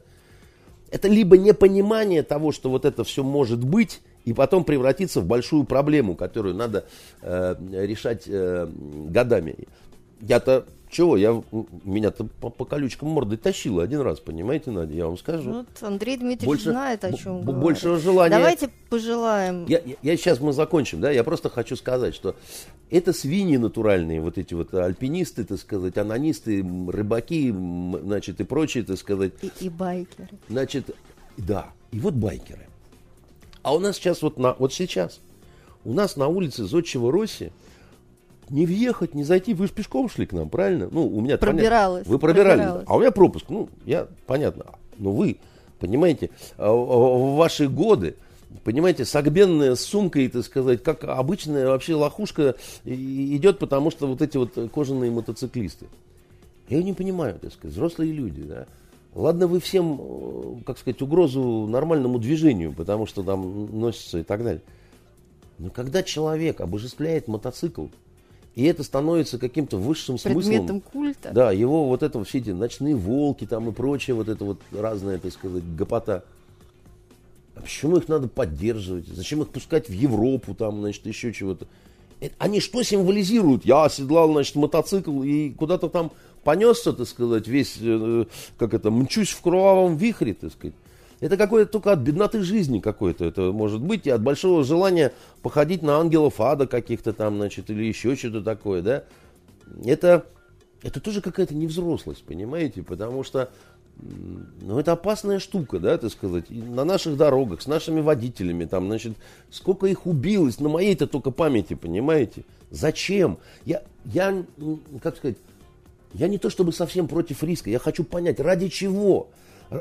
Это либо непонимание того, что вот это все может быть, и потом превратиться в большую проблему, которую надо э, решать э, годами. Я-то чего? Я, меня-то по, по колючкам морды тащило один раз, понимаете, Надя, я вам скажу. Вот Андрей Дмитриевич больше, знает, о чем говорит. Большего желания. Давайте пожелаем. Я, я, я сейчас мы закончим, да, я просто хочу сказать, что это свиньи натуральные, вот эти вот альпинисты, так сказать, анонисты, рыбаки, значит, и прочие, так сказать. И, и байкеры. Значит, да, и вот байкеры. А у нас сейчас вот, на, вот сейчас, у нас на улице Зодчего Росси, не въехать, не зайти. Вы же пешком шли к нам, правильно? Ну, у меня пробиралась. Понятно, вы пробирались. Пробиралась. А у меня пропуск. Ну, я, понятно. Но вы, понимаете, а, в ваши годы, понимаете, согбенная с сумкой, так сказать, как обычная вообще лохушка идет, потому что вот эти вот кожаные мотоциклисты. Я не понимаю, так сказать, взрослые люди, да. Ладно, вы всем, э, как сказать, угрозу нормальному движению, потому что там носится и так далее. Но когда человек обожествляет мотоцикл, и это становится каким-то высшим Предметом смыслом. Предметом культа. Да, его вот это все эти ночные волки там и прочее, вот это вот разное, так сказать, гопота. А почему их надо поддерживать? Зачем их пускать в Европу там, значит, еще чего-то? Это, они что символизируют? Я оседлал, значит, мотоцикл и куда-то там понесся, так сказать, весь, э, как это, мчусь в кровавом вихре, так сказать. Это какое-то только от бедноты жизни какой-то это может быть, и от большого желания походить на ангелов ада каких-то там, значит, или еще что-то такое, да. Это, это тоже какая-то невзрослость, понимаете, потому что ну, это опасная штука, да, так сказать, и на наших дорогах, с нашими водителями, там, значит, сколько их убилось, на моей-то только памяти, понимаете? Зачем? Я, я, как сказать, я не то чтобы совсем против риска, я хочу понять, ради чего?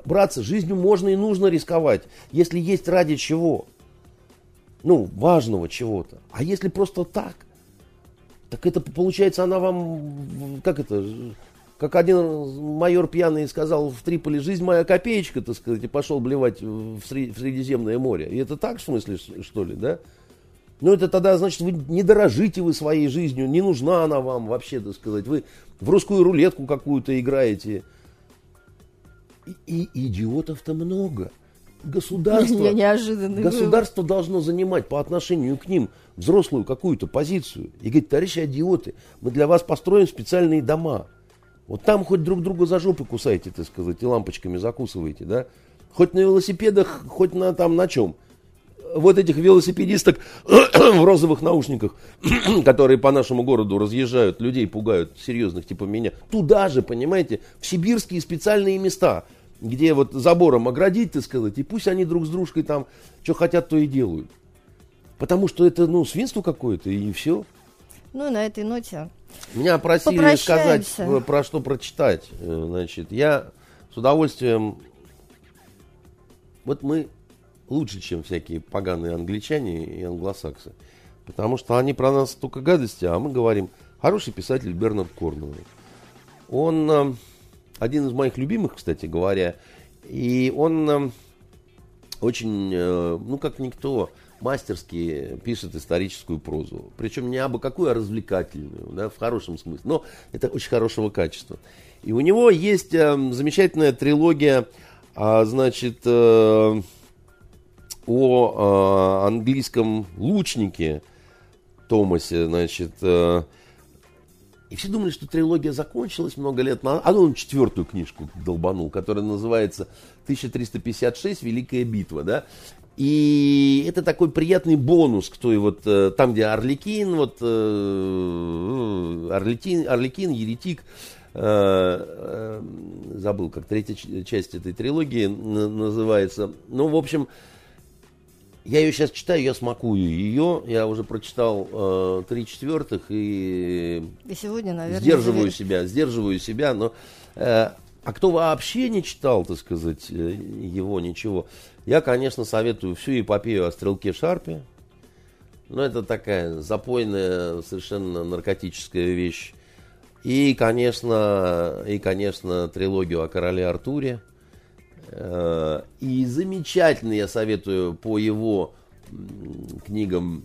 Братцы, жизнью можно и нужно рисковать, если есть ради чего. Ну, важного чего-то. А если просто так, так это получается она вам, как это, как один майор пьяный сказал в Триполи, жизнь моя копеечка, так сказать, и пошел блевать в, Средиземное море. И это так, в смысле, что ли, да? Ну, это тогда, значит, вы не дорожите вы своей жизнью, не нужна она вам вообще, так сказать. Вы в русскую рулетку какую-то играете, и, идиотов-то много. Государство, государство должно занимать по отношению к ним взрослую какую-то позицию. И говорить, товарищи идиоты, мы для вас построим специальные дома. Вот там хоть друг друга за жопы кусаете, так сказать, и лампочками закусываете, да? Хоть на велосипедах, хоть на там на чем. Вот этих велосипедисток в розовых наушниках, которые по нашему городу разъезжают, людей пугают, серьезных типа меня. Туда же, понимаете, в сибирские специальные места – где вот забором оградить, так сказать, и пусть они друг с дружкой там что хотят, то и делают. Потому что это, ну, свинство какое-то, и все. Ну, на этой ноте Меня просили сказать, про что прочитать. Э, значит, я с удовольствием... Вот мы лучше, чем всякие поганые англичане и англосаксы. Потому что они про нас только гадости, а мы говорим Хороший писатель Бернард Корнуэлл. Он э, один из моих любимых, кстати говоря, и он э, очень, э, ну как никто, мастерски пишет историческую прозу. Причем не абы какую, а развлекательную, да, в хорошем смысле. Но это очень хорошего качества. И у него есть э, замечательная трилогия, э, значит, э, о э, английском лучнике Томасе, значит, и все думали, что трилогия закончилась много лет назад. А ну, он четвертую книжку долбанул, которая называется 1356 «Великая битва». Да? И это такой приятный бонус к той вот, э, там, где Орликин, вот, э, Орликин, Орликин Еретик, э, забыл, как третья часть этой трилогии называется. Ну, в общем, я ее сейчас читаю, я смакую ее. Я уже прочитал э, три четвертых и, и сегодня, наверное, сдерживаю себя, сдерживаю себя. Но, э, а кто вообще не читал, так сказать, его ничего, я, конечно, советую всю эпопею о стрелке Шарпе. Но это такая запойная, совершенно наркотическая вещь. И, конечно, и, конечно, трилогию о короле Артуре. Э, и замечательно я советую по его книгам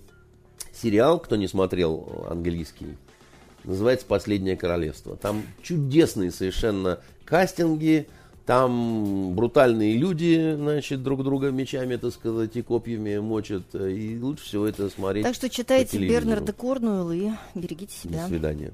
сериал, кто не смотрел английский, называется «Последнее королевство». Там чудесные совершенно кастинги, там брутальные люди, значит, друг друга мечами, так сказать, и копьями мочат. И лучше всего это смотреть Так что читайте Бернарда Корнуэлла и берегите себя. До свидания.